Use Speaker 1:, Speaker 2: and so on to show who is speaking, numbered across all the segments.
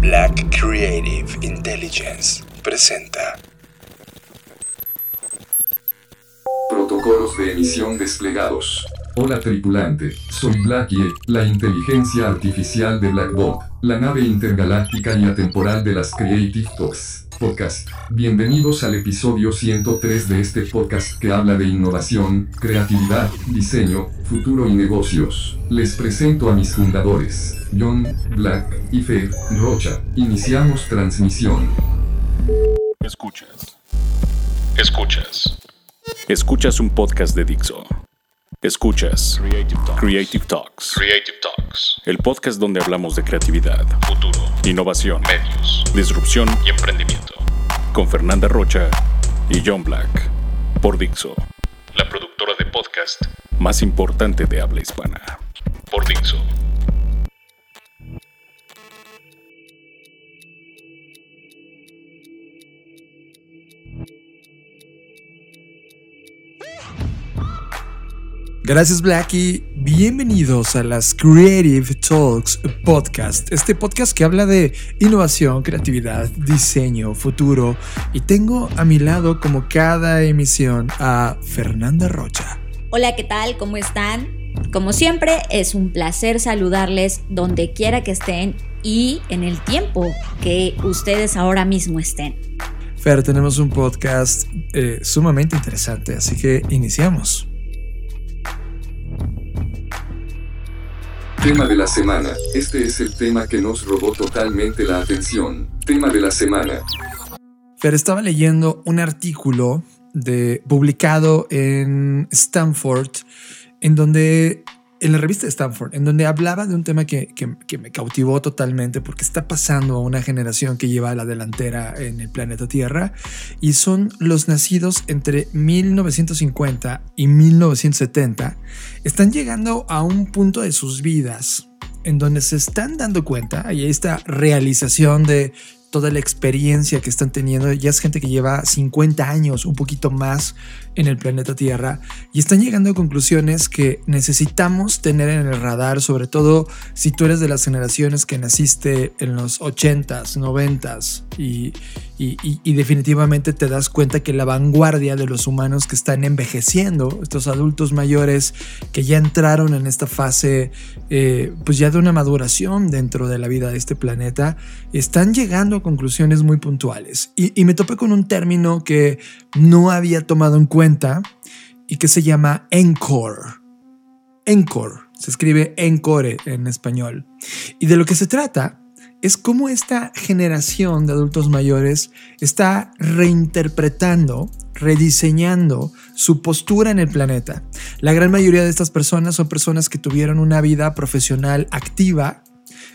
Speaker 1: Black Creative Intelligence presenta.
Speaker 2: Protocolos de emisión desplegados. Hola tripulante, soy Blackie, la inteligencia artificial de Blackbot, la nave intergaláctica y atemporal de las Creative Talks Podcast. Bienvenidos al episodio 103 de este podcast que habla de innovación, creatividad, diseño, futuro y negocios. Les presento a mis fundadores, John, Black y Fer Rocha. Iniciamos transmisión.
Speaker 3: Escuchas. Escuchas. Escuchas un podcast de Dixo. Escuchas Creative Talks. Creative Talks. Creative Talks. El podcast donde hablamos de creatividad, futuro, innovación, medios, disrupción y emprendimiento. Con Fernanda Rocha y John Black. Por Dixo. La productora de podcast más importante de habla hispana. Por Dixo.
Speaker 4: Gracias Blackie, bienvenidos a las Creative Talks Podcast, este podcast que habla de innovación, creatividad, diseño, futuro y tengo a mi lado como cada emisión a Fernanda Rocha.
Speaker 5: Hola, ¿qué tal? ¿Cómo están? Como siempre, es un placer saludarles donde quiera que estén y en el tiempo que ustedes ahora mismo estén.
Speaker 4: Fer, tenemos un podcast eh, sumamente interesante, así que iniciamos.
Speaker 2: Tema de la semana. Este es el tema que nos robó totalmente la atención. Tema de la semana.
Speaker 4: Fer, estaba leyendo un artículo de, publicado en Stanford, en donde en la revista Stanford, en donde hablaba de un tema que, que, que, me cautivó totalmente porque está pasando a una generación que lleva a la delantera en el planeta Tierra y son los nacidos entre 1950 y 1970. Están llegando a un punto de sus vidas en donde se están dando cuenta, y esta realización de toda la experiencia que están teniendo. Ya es gente que lleva 50 años, un poquito más en el planeta Tierra, y están llegando a conclusiones que necesitamos tener en el radar, sobre todo si tú eres de las generaciones que naciste en los 80s, 90s, y, y, y, definitivamente te das cuenta que la vanguardia de los humanos que están envejeciendo, estos adultos mayores que ya entraron en esta fase, eh, pues ya de una maduración dentro de la vida de este planeta, están llegando a conclusiones muy puntuales. Y, me topé con un término que no había tomado en cuenta y que se llama encore. Encore. Se escribe encore en español. Y de lo que se trata es cómo esta generación de adultos mayores está reinterpretando, rediseñando su postura en el planeta. La gran mayoría de estas personas son personas que tuvieron una vida profesional activa,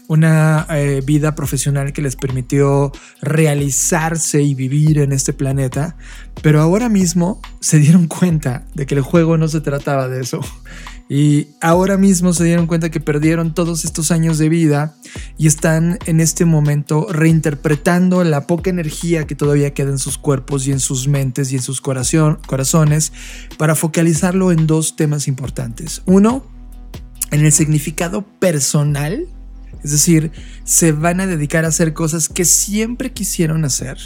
Speaker 4: una eh, vida profesional que les permitió realizarse y vivir en este planeta, pero ahora mismo se dieron cuenta de que el juego no se trataba de eso y ahora mismo se dieron cuenta que perdieron todos estos años de vida y están en este momento reinterpretando la poca energía que todavía queda en sus cuerpos y en sus mentes y en sus corazones para focalizarlo en dos temas importantes. Uno, en el significado personal, es decir, se van a dedicar a hacer cosas que siempre quisieron hacer,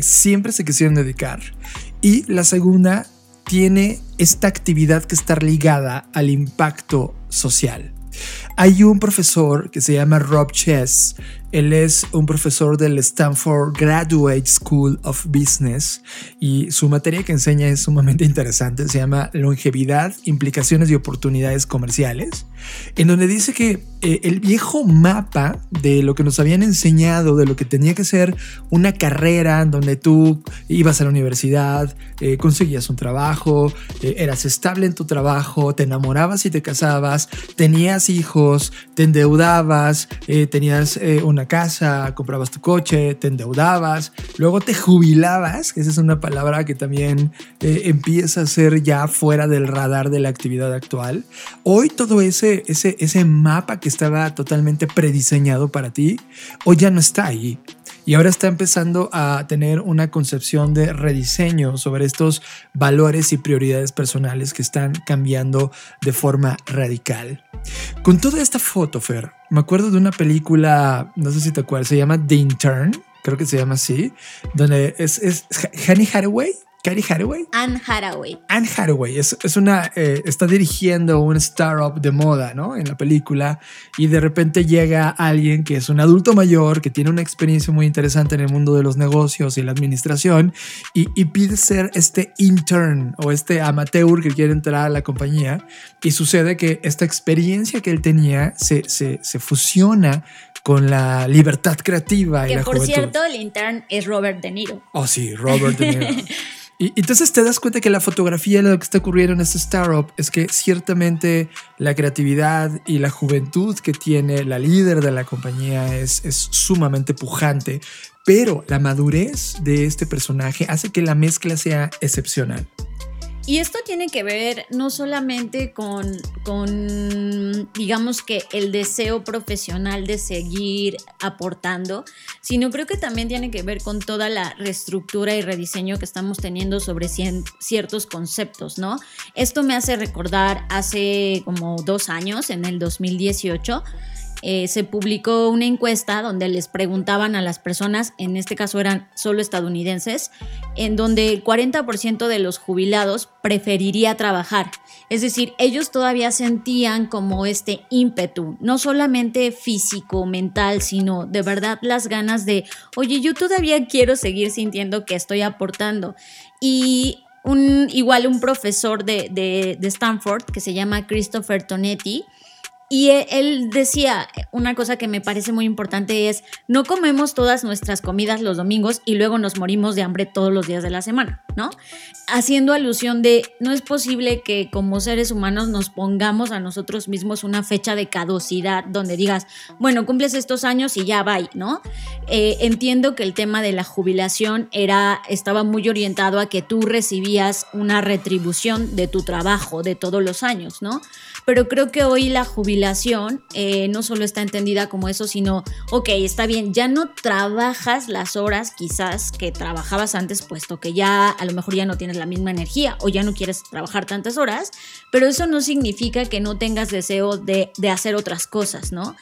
Speaker 4: siempre se quisieron dedicar. Y la segunda, tiene esta actividad que está ligada al impacto social. Hay un profesor que se llama Rob Chess. Él es un profesor del Stanford Graduate School of Business y su materia que enseña es sumamente interesante. Se llama Longevidad, Implicaciones y Oportunidades Comerciales, en donde dice que eh, el viejo mapa de lo que nos habían enseñado, de lo que tenía que ser una carrera donde tú ibas a la universidad, eh, conseguías un trabajo, eh, eras estable en tu trabajo, te enamorabas y te casabas, tenías hijos, te endeudabas, tenías una casa, comprabas tu coche, te endeudabas, luego te jubilabas, que esa es una palabra que también empieza a ser ya fuera del radar de la actividad actual. Hoy todo ese, ese, ese mapa que estaba totalmente prediseñado para ti, hoy ya no está ahí. y ahora está empezando a tener una concepción de rediseño sobre estos valores y prioridades personales que están cambiando de forma radical. Con toda esta foto, Fer, me acuerdo de una película, no sé si te acuerdas, se llama The Intern, creo que se llama así, donde es, es Honey Hathaway, Carrie Hathaway.
Speaker 5: Anne Hathaway.
Speaker 4: Anne Hathaway es, es una, eh, está dirigiendo un startup de moda, ¿no? En la película y de repente llega alguien que es un adulto mayor, que tiene una experiencia muy interesante en el mundo de los negocios y la administración y, y pide ser este intern o este amateur que quiere entrar a la compañía y sucede que esta experiencia que él tenía se, se, se fusiona con la libertad creativa y
Speaker 5: Que
Speaker 4: la
Speaker 5: por
Speaker 4: juventud.
Speaker 5: cierto, el intern es Robert De Niro.
Speaker 4: Oh, sí, Robert De Niro. Y entonces te das cuenta que la fotografía de lo que está ocurriendo en este startup es que ciertamente la creatividad y la juventud que tiene la líder de la compañía es, es sumamente pujante, pero la madurez de este personaje hace que la mezcla sea excepcional.
Speaker 5: Y esto tiene que ver no solamente con, digamos que el deseo profesional de seguir aportando, sino creo que también tiene que ver con toda la reestructura y rediseño que estamos teniendo sobre ciertos conceptos, ¿no? Esto me hace recordar hace como dos años, en el 2018, eh, se publicó una encuesta donde les preguntaban a las personas, en este caso eran solo estadounidenses, en donde el 40% de los jubilados preferiría trabajar. Es decir, ellos todavía sentían como este ímpetu, no solamente físico, mental, sino de verdad las ganas de, oye, yo todavía quiero seguir sintiendo que estoy aportando. Y igual un profesor de Stanford que se llama Christopher Tonetti, y e- él decía una cosa que me parece muy importante es, no comemos todas nuestras comidas los domingos y luego nos morimos de hambre todos los días de la semana, ¿no? Haciendo alusión de, no es posible que como seres humanos nos pongamos a nosotros mismos una fecha de caducidad donde digas, bueno, cumples estos años y ya va, ¿no? Eh, entiendo que el tema de la jubilación era, estaba muy orientado a que tú recibías una retribución de tu trabajo de todos los años, ¿no? Pero creo que hoy la jubilación eh, no solo está entendida como eso, sino, ok, está bien, ya no trabajas las horas quizás que trabajabas antes, puesto que ya a lo mejor ya no tienes la misma energía o ya no quieres trabajar tantas horas, pero eso no significa que no tengas deseo de, hacer otras cosas, ¿no?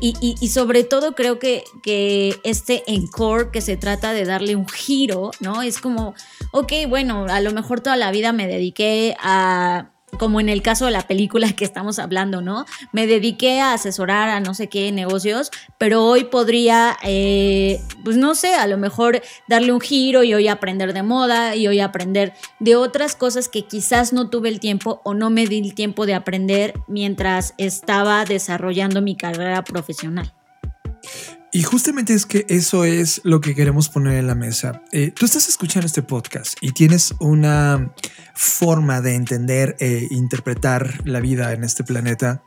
Speaker 5: Y sobre todo creo que, que este encore que se trata de darle un giro, ¿no? Es como, ok, bueno, a lo mejor toda la vida me dediqué a como en el caso de la película que estamos hablando, ¿no? Me dediqué a asesorar a no sé qué negocios, pero hoy podría, eh, pues no sé, a lo mejor darle un giro y hoy aprender de moda y hoy aprender de otras cosas que quizás no tuve el tiempo o no me di el tiempo de aprender mientras estaba desarrollando mi carrera profesional.
Speaker 4: Y justamente es que eso es lo que queremos poner en la mesa. Eh, tú estás escuchando este podcast y tienes una forma de entender e interpretar la vida en este planeta,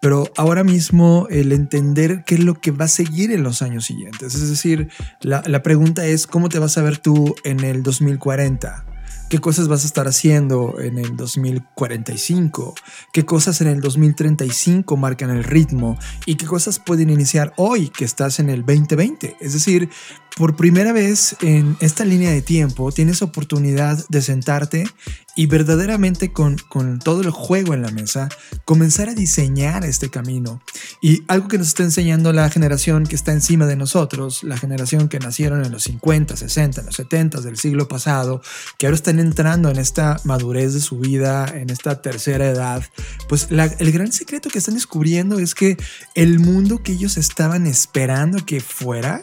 Speaker 4: pero ahora mismo el entender qué es lo que va a seguir en los años siguientes. Es decir, la, la pregunta es cómo te vas a ver tú en el 2040. ¿Qué cosas vas a estar haciendo en el 2045? ¿Qué cosas en el 2035 marcan el ritmo? ¿Y qué cosas pueden iniciar hoy que estás en el 2020? Es decir, por primera vez en esta línea de tiempo tienes oportunidad de sentarte y verdaderamente con, con todo el juego en la mesa comenzar a diseñar este camino. Y algo que nos está enseñando la generación que está encima de nosotros, la generación que nacieron en los 50, 60, en los 70 del siglo pasado, que ahora están entrando en esta madurez de su vida, en esta tercera edad, pues el gran secreto que están descubriendo es que el mundo que ellos estaban esperando que fuera,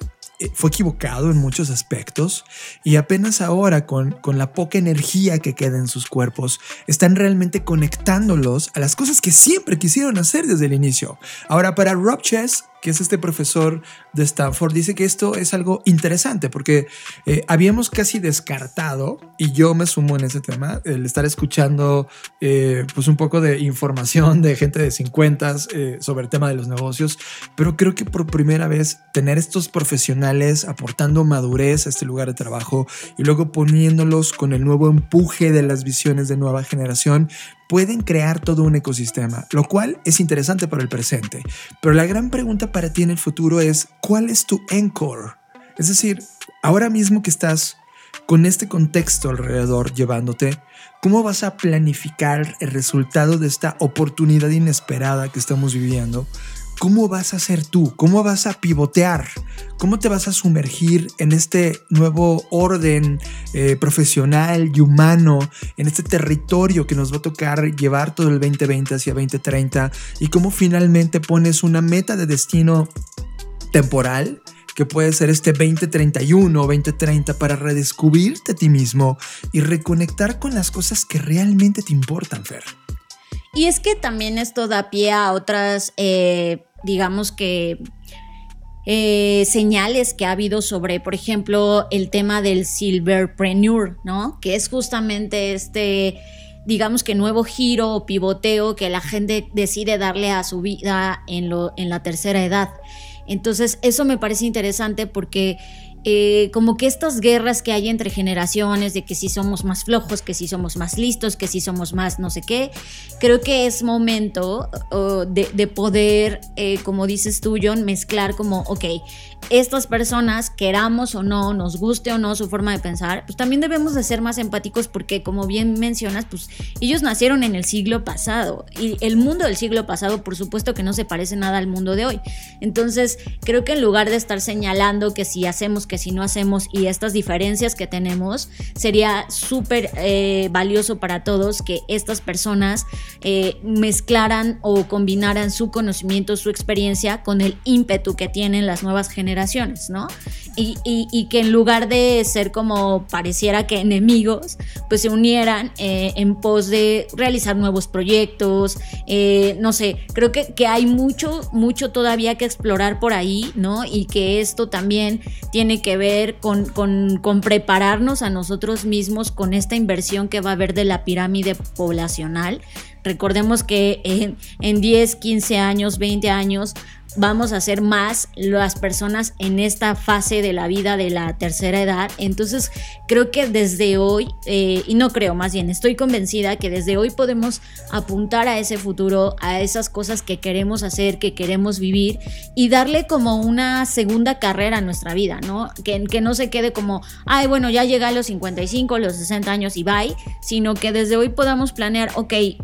Speaker 4: fue equivocado en muchos aspectos y apenas ahora con, con la poca energía que queda en sus cuerpos están realmente conectándolos a las cosas que siempre quisieron hacer desde el inicio. Ahora para Rob Chess, que es este profesor de Stanford, dice que esto es algo interesante porque eh, habíamos casi descartado, y yo me sumo en ese tema, el estar escuchando eh, pues un poco de información de gente de 50 eh, sobre el tema de los negocios, pero creo que por primera vez tener estos profesionales aportando madurez a este lugar de trabajo y luego poniéndolos con el nuevo empuje de las visiones de nueva generación, pueden crear todo un ecosistema, lo cual es interesante para el presente. Pero la gran pregunta para ti en el futuro es, ¿cuál es tu encore? Es decir, ahora mismo que estás con este contexto alrededor llevándote, ¿cómo vas a planificar el resultado de esta oportunidad inesperada que estamos viviendo? ¿Cómo vas a ser tú? ¿Cómo vas a pivotear? ¿Cómo te vas a sumergir en este nuevo orden eh, profesional y humano, en este territorio que nos va a tocar llevar todo el 2020 hacia 2030? ¿Y cómo finalmente pones una meta de destino temporal? que puede ser este 2031 o 2030 para redescubrirte a ti mismo y reconectar con las cosas que realmente te importan, Fer.
Speaker 5: Y es que también esto da pie a otras, eh, digamos que, eh, señales que ha habido sobre, por ejemplo, el tema del silverpreneur, ¿no? Que es justamente este, digamos que nuevo giro o pivoteo que la gente decide darle a su vida en, la tercera edad. Entonces, eso me parece interesante porque eh, como que estas guerras que hay entre generaciones, de que si somos más flojos, que si somos más listos, que si somos más no sé qué, creo que es momento de, poder, eh, como dices tú, John, mezclar como, ok, estas personas, queramos o no, nos guste o no su forma de pensar, pues también debemos de ser más empáticos porque, como bien mencionas, pues ellos nacieron en el siglo pasado y el mundo del siglo pasado, por supuesto que no se parece nada al mundo de hoy. Entonces, creo que en lugar de estar señalando que si hacemos, que si no hacemos y estas diferencias que tenemos, sería súper eh, valioso para todos que estas personas eh, mezclaran o combinaran su conocimiento, su experiencia con el ímpetu que tienen las nuevas generaciones ¿no? Y, que en lugar de ser como pareciera que enemigos, pues se unieran eh, en pos de realizar nuevos proyectos, eh, no sé, creo que, que hay mucho, mucho todavía que explorar por ahí, ¿no? Y que esto también tiene que ver con, con, prepararnos a nosotros mismos con esta inversión que va a haber de la pirámide poblacional. Recordemos que en, en 10, 15 años, 20 años, vamos a ser más las personas en esta fase de la vida de la tercera edad. Entonces creo que desde hoy, eh, y no creo más bien, estoy convencida que desde hoy podemos apuntar a ese futuro, a esas cosas que queremos hacer, que queremos vivir y darle como una segunda carrera a nuestra vida, ¿no? Que, que no se quede como, ay, bueno, ya llega a los 55, los 60 años y bye, sino que desde hoy podamos planear, ok, eh,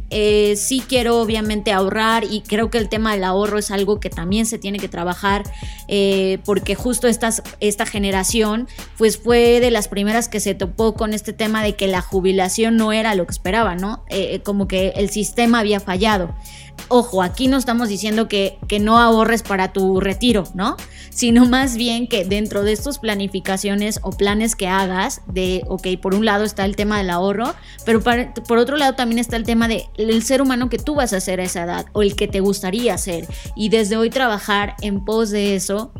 Speaker 5: sí quiero obviamente ahorrar y creo que el tema del ahorro es algo que también se tiene que trabajar eh, porque justo esta generación pues fue de las primeras que se topó con este tema de que la jubilación no era lo que esperaba, ¿no? Eh, como que el sistema había fallado. Ojo, aquí no estamos diciendo que, que no ahorres para tu retiro, ¿no? Sino más bien que dentro de estas planificaciones o planes que hagas, de, ok, por un lado está el tema del ahorro, pero por otro lado también está el tema del el ser humano que tú vas a ser a esa edad o el que te gustaría ser. Y desde hoy trabajar en pos de eso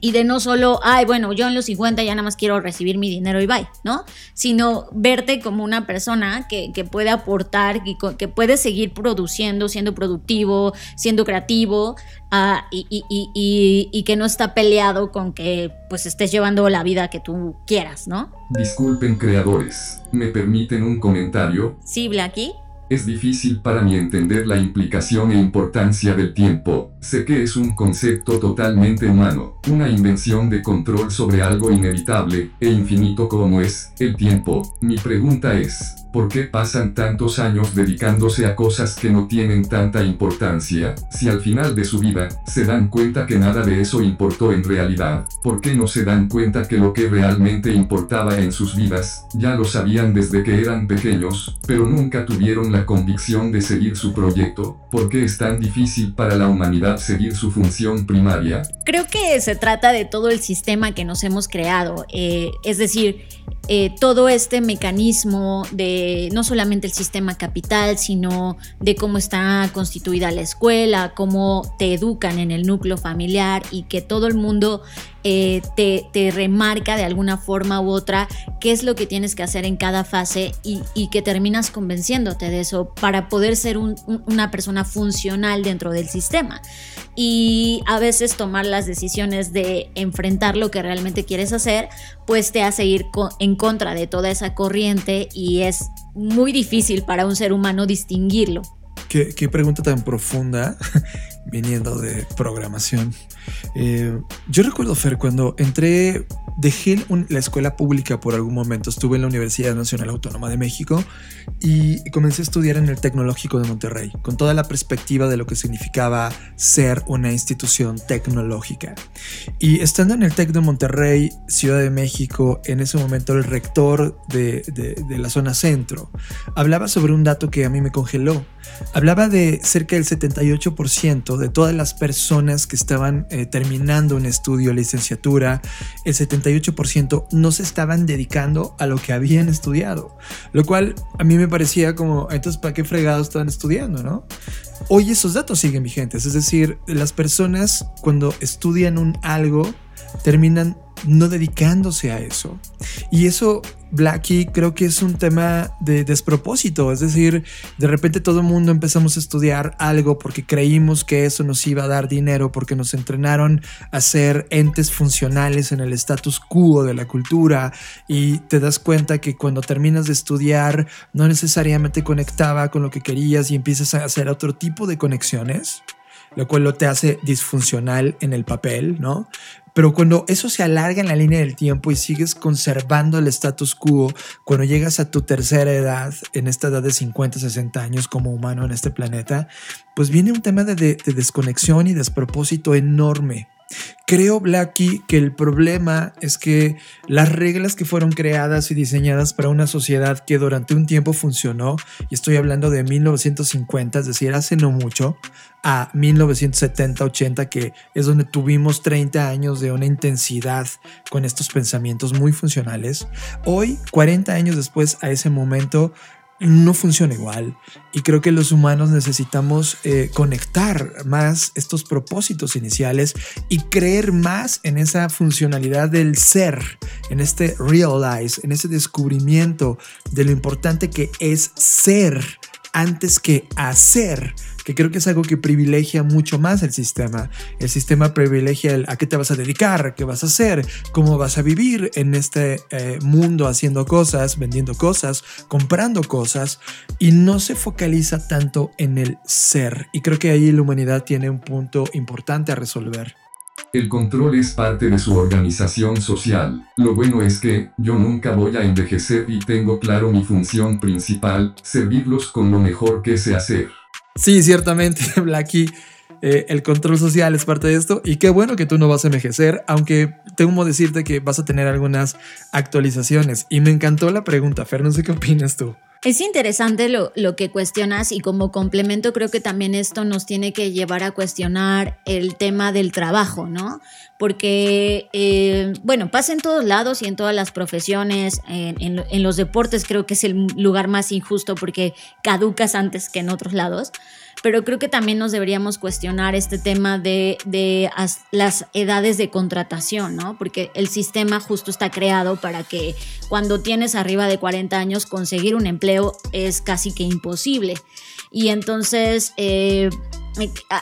Speaker 5: y de no solo, ay, bueno, yo en los 50 ya nada más quiero recibir mi dinero y bye, ¿no? Sino verte como una persona que, puede aportar, que, que puede seguir produciendo, siendo productivo, siendo creativo ah, y, y, que no está peleado con que pues estés llevando la vida que tú quieras, ¿no?
Speaker 2: Disculpen creadores, ¿me permiten un comentario?
Speaker 5: Sí, Blacky.
Speaker 2: Es difícil para mí entender la implicación e importancia del tiempo. Sé que es un concepto totalmente humano, una invención de control sobre algo inevitable e infinito como es el tiempo. Mi pregunta es, ¿Por qué pasan tantos años dedicándose a cosas que no tienen tanta importancia, si al final de su vida, se dan cuenta que nada de eso importó en realidad? ¿Por qué no se dan cuenta que lo que realmente importaba en sus vidas, ya lo sabían desde que eran pequeños, pero nunca tuvieron la convicción de seguir su proyecto? ¿Por qué es tan difícil para la humanidad seguir su función primaria?
Speaker 5: Creo que se trata de todo el sistema que nos hemos creado, eh, es decir, eh, todo este mecanismo de no solamente el sistema capital, sino de cómo está constituida la escuela, cómo te educan en el núcleo familiar y que todo el mundo eh, te, remarca de alguna forma u otra qué es lo que tienes que hacer en cada fase y, que terminas convenciéndote de eso para poder ser una persona funcional dentro del sistema. Y a veces tomar las decisiones de enfrentar lo que realmente quieres hacer, pues te hace ir en contra de toda esa corriente y es muy difícil para un ser humano distinguirlo.
Speaker 4: Qué, qué pregunta tan profunda viniendo de programación. Eh, yo recuerdo, Fer, cuando entré, dejé la escuela pública por algún momento, estuve en la Universidad Nacional Autónoma de México y comencé a estudiar en el Tecnológico de Monterrey, con toda la perspectiva de lo que significaba ser una institución tecnológica. Y estando en el TEC de Monterrey, Ciudad de México, en ese momento el rector de, de la zona centro hablaba sobre un dato que a mí me congeló. Hablaba de cerca del 78% de todas las personas que estaban eh, terminando un estudio, licenciatura, el 78% no se estaban dedicando a lo que habían estudiado. Lo cual a mí me parecía como, entonces, ¿para qué fregados estaban estudiando, no? Hoy esos datos siguen vigentes, es decir, las personas cuando estudian un algo terminan no dedicándose a eso. Y eso, Blackie, creo que es un tema de despropósito. Es decir, de repente todo el mundo empezamos a estudiar algo porque creímos que eso nos iba a dar dinero, porque nos entrenaron a ser entes funcionales en el status quo de la cultura. Y te das cuenta que cuando terminas de estudiar no necesariamente conectaba con lo que querías y empiezas a hacer otro tipo de conexiones lo cual lo te hace disfuncional en el papel, ¿no? Pero cuando eso se alarga en la línea del tiempo y sigues conservando el status quo, cuando llegas a tu tercera edad, en esta edad de 50, 60 años como humano en este planeta, pues viene un tema de, de desconexión y despropósito enorme. Creo, Blacky, que el problema es que las reglas que fueron creadas y diseñadas para una sociedad que durante un tiempo funcionó, y estoy hablando de 1950, es decir, hace no mucho, a 1970-80, que es donde tuvimos 30 años de una intensidad con estos pensamientos muy funcionales, hoy, 40 años después a ese momento, no funciona igual. Y creo que los humanos necesitamos eh, conectar más estos propósitos iniciales y creer más en esa funcionalidad del ser, en este realize, en ese descubrimiento de lo importante que es ser antes que hacer que creo que es algo que privilegia mucho más el sistema. El sistema privilegia el a qué te vas a dedicar, qué vas a hacer, cómo vas a vivir en este eh, mundo haciendo cosas, vendiendo cosas, comprando cosas y no se focaliza tanto en el ser. Y creo que ahí la humanidad tiene un punto importante a resolver.
Speaker 2: El control es parte de su organización social. Lo bueno es que, yo nunca voy a envejecer y tengo claro mi función principal, servirlos con lo mejor que sé hacer.
Speaker 4: Sí, ciertamente, Blacky. Eh, el control social es parte de esto y qué bueno que tú no vas a envejecer, aunque tengo que decirte que vas a tener algunas actualizaciones. Y me encantó la pregunta, Fer, no sé qué opinas tú.
Speaker 5: Es interesante lo, lo, que cuestionas y como complemento creo que también esto nos tiene que llevar a cuestionar el tema del trabajo, ¿no? Porque, eh, bueno, pasa en todos lados y en todas las profesiones, en, en los deportes creo que es el lugar más injusto porque caducas antes que en otros lados pero creo que también nos deberíamos cuestionar este tema de, las edades de contratación, ¿no? Porque el sistema justo está creado para que cuando tienes arriba de 40 años conseguir un empleo es casi que imposible. Y entonces... Eh,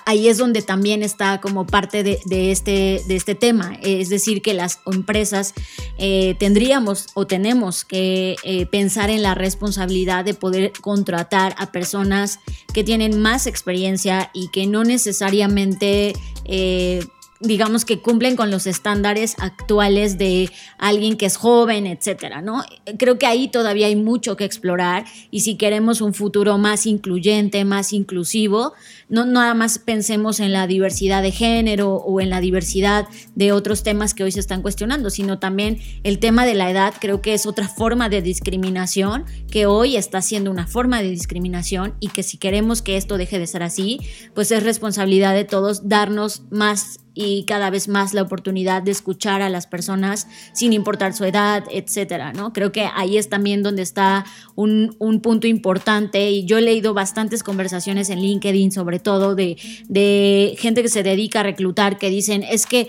Speaker 5: ahí es donde también está como parte de, este, de este tema. Es decir, que las empresas eh, tendríamos o tenemos que eh, pensar en la responsabilidad de poder contratar a personas que tienen más experiencia y que no necesariamente... Eh, digamos que cumplen con los estándares actuales de alguien que es joven, etcétera, ¿no? Creo que ahí todavía hay mucho que explorar y si queremos un futuro más incluyente, más inclusivo, no nada más pensemos en la diversidad de género o en la diversidad de otros temas que hoy se están cuestionando, sino también el tema de la edad, creo que es otra forma de discriminación que hoy está siendo una forma de discriminación y que si queremos que esto deje de ser así, pues es responsabilidad de todos darnos más y cada vez más la oportunidad de escuchar a las personas sin importar su edad, etcétera, ¿no? Creo que ahí es también donde está un, un punto importante y yo he leído bastantes conversaciones en LinkedIn sobre todo de, de gente que se dedica a reclutar que dicen es que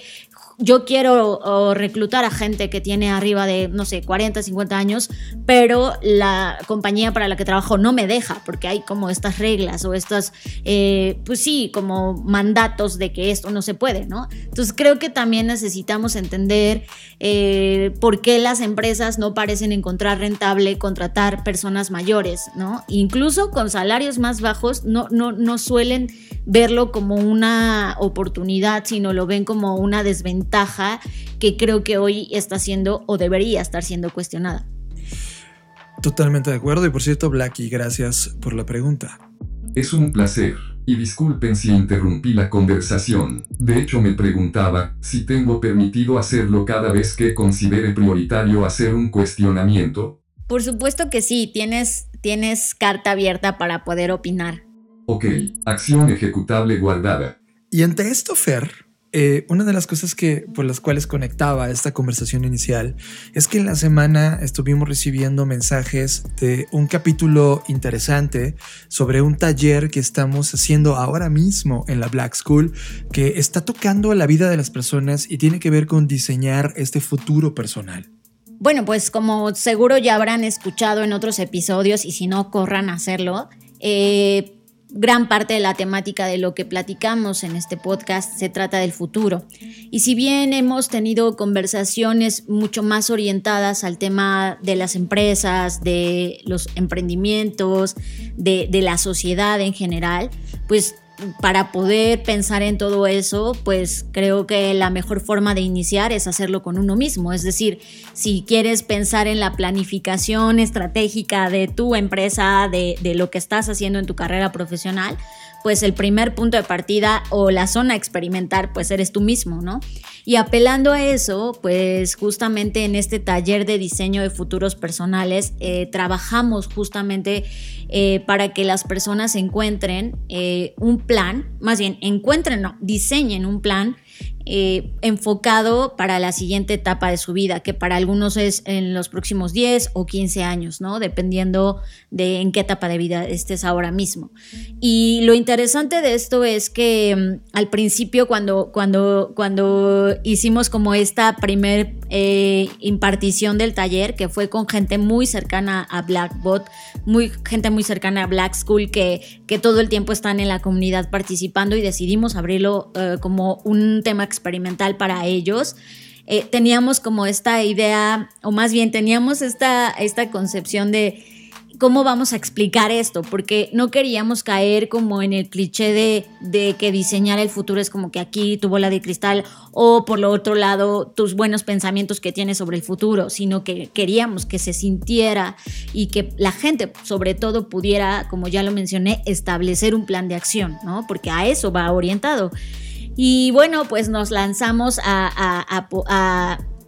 Speaker 5: yo quiero reclutar a gente que tiene arriba de, no sé, 40, 50 años, pero la compañía para la que trabajo no me deja, porque hay como estas reglas o estas, eh, pues sí, como mandatos de que esto no se puede, ¿no? Entonces creo que también necesitamos entender eh, por qué las empresas no parecen encontrar rentable contratar personas mayores, ¿no? Incluso con salarios más bajos no, no, no suelen verlo como una oportunidad, sino lo ven como una desventaja que creo que hoy está siendo o debería estar siendo cuestionada.
Speaker 4: Totalmente de acuerdo y por cierto, Blackie, gracias por la pregunta.
Speaker 2: Es un placer, y disculpen si interrumpí la conversación. De hecho me preguntaba si tengo permitido hacerlo cada vez que considere prioritario hacer un cuestionamiento.
Speaker 5: Por supuesto que sí, tienes, tienes carta abierta para poder opinar.
Speaker 2: Ok, acción ejecutable guardada.
Speaker 4: Y ante esto, Fer, eh, una de las cosas que por las cuales conectaba esta conversación inicial es que en la semana estuvimos recibiendo mensajes de un capítulo interesante sobre un taller que estamos haciendo ahora mismo en la Black School que está tocando la vida de las personas y tiene que ver con diseñar este futuro personal.
Speaker 5: Bueno, pues como seguro ya habrán escuchado en otros episodios y si no, corran a hacerlo. Eh, gran parte de la temática de lo que platicamos en este podcast se trata del futuro. Y si bien hemos tenido conversaciones mucho más orientadas al tema de las empresas, de los emprendimientos, de, la sociedad en general, pues para poder pensar en todo eso, pues creo que la mejor forma de iniciar es hacerlo con uno mismo. Es decir, si quieres pensar en la planificación estratégica de tu empresa, de, de lo que estás haciendo en tu carrera profesional, pues el primer punto de partida o la zona a experimentar, pues eres tú mismo, ¿no? Y apelando a eso, pues justamente en este taller de diseño de futuros personales, eh, trabajamos justamente eh, para que las personas encuentren eh, un plan, más bien encuentren, no, diseñen un plan eh, enfocado para la siguiente etapa de su vida, que para algunos es en los próximos 10 o 15 años, ¿no? Dependiendo de en qué etapa de vida estés ahora mismo. Y lo interesante de esto es que mm, al principio cuando, cuando, cuando hicimos como esta primer eh, impartición del taller, que fue con gente muy cercana a Blackbot, muy, gente muy cercana a Black School, que, que todo el tiempo están en la comunidad participando y decidimos abrirlo eh, como un tema experimental para ellos. Eh, teníamos como esta idea, o más bien teníamos esta, esta concepción de cómo vamos a explicar esto, porque no queríamos caer como en el cliché de, de, que diseñar el futuro es como que aquí tu bola de cristal o por lo otro lado tus buenos pensamientos que tienes sobre el futuro, sino que queríamos que se sintiera y que la gente sobre todo pudiera, como ya lo mencioné, establecer un plan de acción, ¿no? Porque a eso va orientado. Y bueno, pues nos lanzamos a,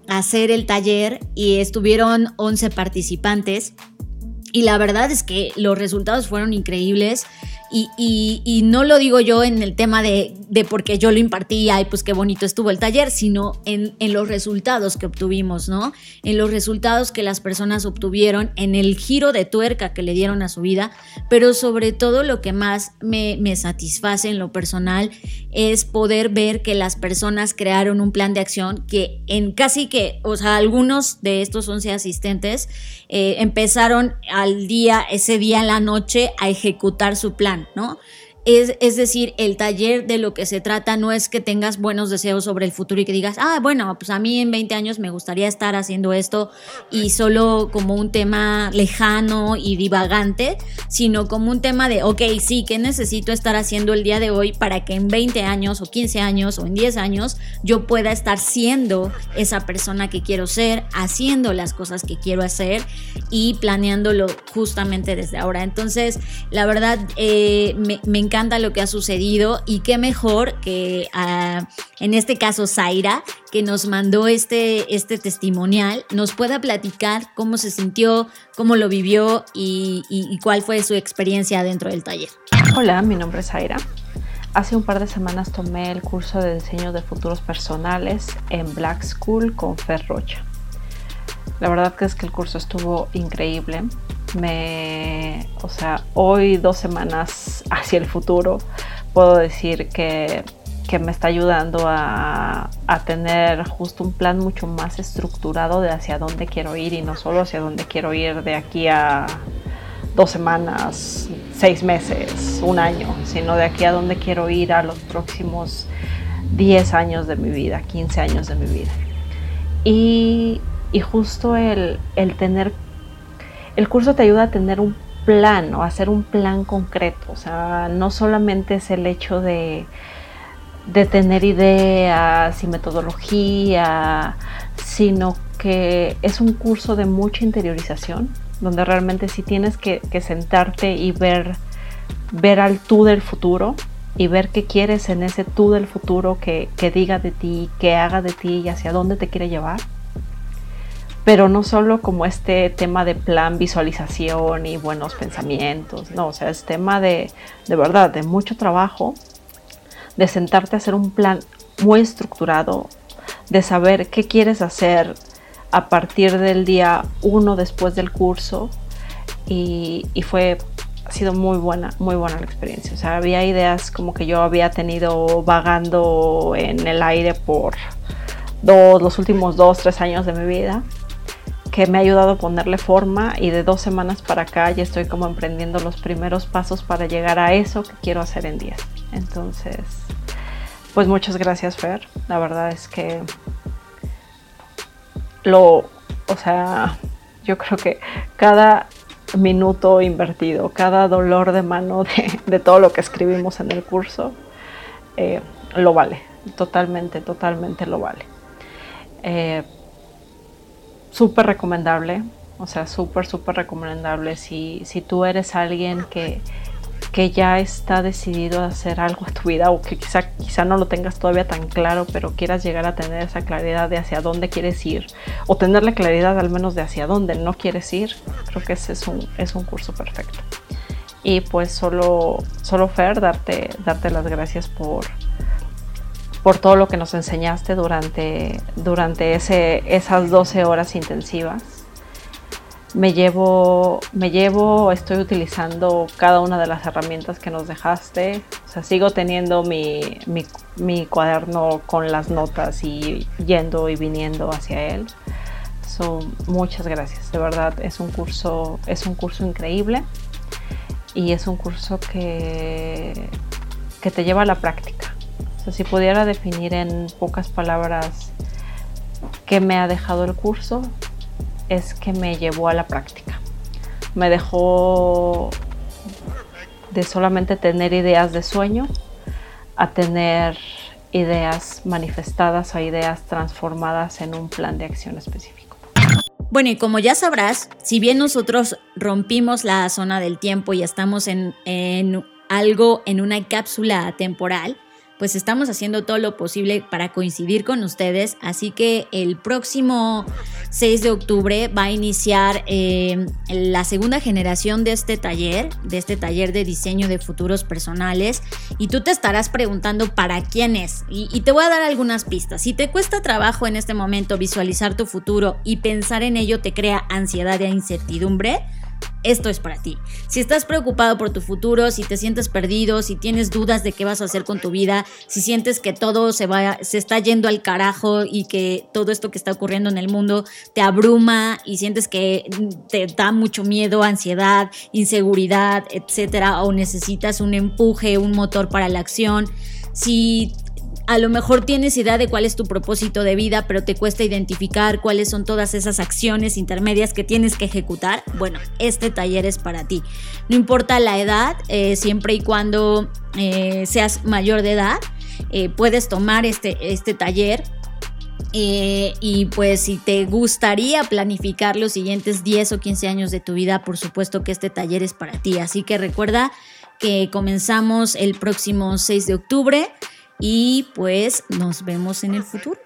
Speaker 5: hacer el taller y estuvieron 11 participantes. Y la verdad es que los resultados fueron increíbles. Y, no lo digo yo en el tema de, de, porque yo lo impartía y pues qué bonito estuvo el taller, sino en, en, los resultados que obtuvimos, ¿no? En los resultados que las personas obtuvieron, en el giro de tuerca que le dieron a su vida, pero sobre todo lo que más me, me satisface en lo personal es poder ver que las personas crearon un plan de acción que en casi que, o sea, algunos de estos 11 asistentes eh, empezaron al día, ese día en la noche, a ejecutar su plan. ¿no? Es, decir, el taller de lo que se trata no es que tengas buenos deseos sobre el futuro y que digas, ah, bueno, pues a mí en 20 años me gustaría estar haciendo esto y solo como un tema lejano y divagante, sino como un tema de, ok, sí, ¿qué necesito estar haciendo el día de hoy para que en 20 años o 15 años o en 10 años yo pueda estar siendo esa persona que quiero ser, haciendo las cosas que quiero hacer y planeándolo justamente desde ahora? Entonces, la verdad, eh, me, me lo que ha sucedido y qué mejor que ah, en este caso Zaira, que nos mandó este, este testimonial, nos pueda platicar cómo se sintió, cómo lo vivió y, cuál fue su experiencia dentro del taller.
Speaker 6: Hola, mi nombre es Zaira. Hace un par de semanas tomé el curso de diseño de futuros personales en Black School con Fer Rocha. La verdad es que el curso estuvo increíble me, o sea, hoy dos semanas hacia el futuro, puedo decir que, que me está ayudando a, a, tener justo un plan mucho más estructurado de hacia dónde quiero ir y no solo hacia dónde quiero ir de aquí a dos semanas, seis meses, un año, sino de aquí a dónde quiero ir a los próximos 10 años de mi vida, 15 años de mi vida. Y, y justo el, el tener el curso te ayuda a tener un plan o hacer un plan concreto. O sea, no solamente es el hecho de, de tener ideas y metodología, sino que es un curso de mucha interiorización, donde realmente si tienes que, sentarte y ver, ver al tú del futuro y ver qué quieres en ese tú del futuro que, que diga de ti, que haga de ti y hacia dónde te quiere llevar pero no solo como este tema de plan, visualización y buenos pensamientos, no, o sea, es tema de, de verdad, de mucho trabajo, de sentarte a hacer un plan muy estructurado, de saber qué quieres hacer a partir del día uno después del curso y, y fue ha sido muy buena, muy buena la experiencia. O sea, había ideas como que yo había tenido vagando en el aire por dos, los últimos dos, tres años de mi vida que me ha ayudado a ponerle forma y de dos semanas para acá ya estoy como emprendiendo los primeros pasos para llegar a eso que quiero hacer en 10. Entonces, pues muchas gracias Fer. La verdad es que lo, o sea, yo creo que cada minuto invertido, cada dolor de mano de, todo lo que escribimos en el curso, eh, lo vale. Totalmente, totalmente lo vale. Eh, súper recomendable, o sea, súper, súper recomendable si, si tú eres alguien que, que ya está decidido a hacer algo en tu vida o que quizá, quizá no lo tengas todavía tan claro, pero quieras llegar a tener esa claridad de hacia dónde quieres ir o tener la claridad al menos de hacia dónde no quieres ir, creo que ese es un, es un curso perfecto. Y pues solo, solo Fer, darte, darte las gracias por, por todo lo que nos enseñaste durante, durante ese, esas 12 horas intensivas. Me llevo, me llevo, estoy utilizando cada una de las herramientas que nos dejaste. O sea, sigo teniendo mi, mi, mi cuaderno con las notas y yendo y viniendo hacia él. So, muchas gracias, de verdad es un curso, es un curso increíble y es un curso que, que te lleva a la práctica si pudiera definir en pocas palabras qué me ha dejado el curso, es que me llevó a la práctica. Me dejó de solamente tener ideas de sueño a tener ideas manifestadas o ideas transformadas en un plan de acción específico.
Speaker 5: Bueno, y como ya sabrás, si bien nosotros rompimos la zona del tiempo y estamos en, en algo, en una cápsula temporal, pues estamos haciendo todo lo posible para coincidir con ustedes. Así que el próximo 6 de octubre va a iniciar eh, la segunda generación de este taller, de este taller de diseño de futuros personales. Y tú te estarás preguntando para quién es. Y, y te voy a dar algunas pistas. Si te cuesta trabajo en este momento visualizar tu futuro y pensar en ello te crea ansiedad e incertidumbre, esto es para ti. Si estás preocupado por tu futuro, si te sientes perdido, si tienes dudas de qué vas a hacer con tu vida, si sientes que todo se va se está yendo al carajo y que todo esto que está ocurriendo en el mundo te abruma y sientes que te da mucho miedo, ansiedad, inseguridad, etcétera, o necesitas un empuje, un motor para la acción, si a lo mejor tienes idea de cuál es tu propósito de vida, pero te cuesta identificar cuáles son todas esas acciones intermedias que tienes que ejecutar. Bueno, este taller es para ti. No importa la edad, eh, siempre y cuando eh, seas mayor de edad, eh, puedes tomar este, este taller. y pues si te gustaría planificar los siguientes 10 o 15 años de tu vida, por supuesto que este taller es para ti. Así que recuerda que comenzamos el próximo 6 de octubre y pues nos vemos en el futuro.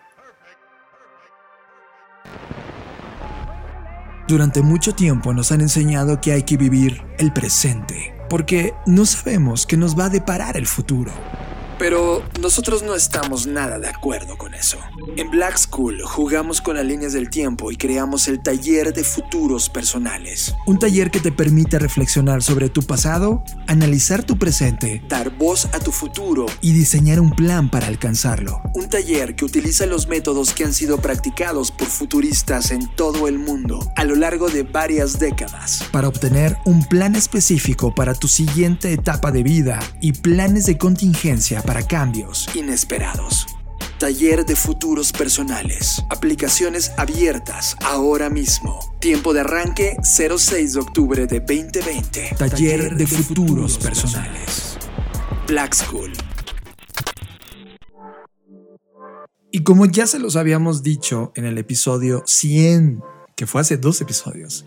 Speaker 4: Durante mucho tiempo nos han enseñado que hay que vivir el presente, porque no sabemos qué nos va a deparar el futuro. Pero nosotros no estamos nada de acuerdo con eso. En Black School jugamos con las líneas del tiempo y creamos el taller de futuros personales. Un taller que te permite reflexionar sobre tu pasado, analizar tu presente, dar voz a tu futuro y diseñar un plan para alcanzarlo. Un taller que utiliza los métodos que han sido practicados por futuristas en todo el mundo a lo largo de varias décadas para obtener un plan específico para tu siguiente etapa de vida y planes de contingencia para cambios inesperados.
Speaker 1: Taller de Futuros Personales. Aplicaciones abiertas ahora mismo. Tiempo de arranque 06 de octubre de 2020. Taller de Futuros Personales. Black School.
Speaker 4: Y como ya se los habíamos dicho en el episodio 100, que fue hace dos episodios,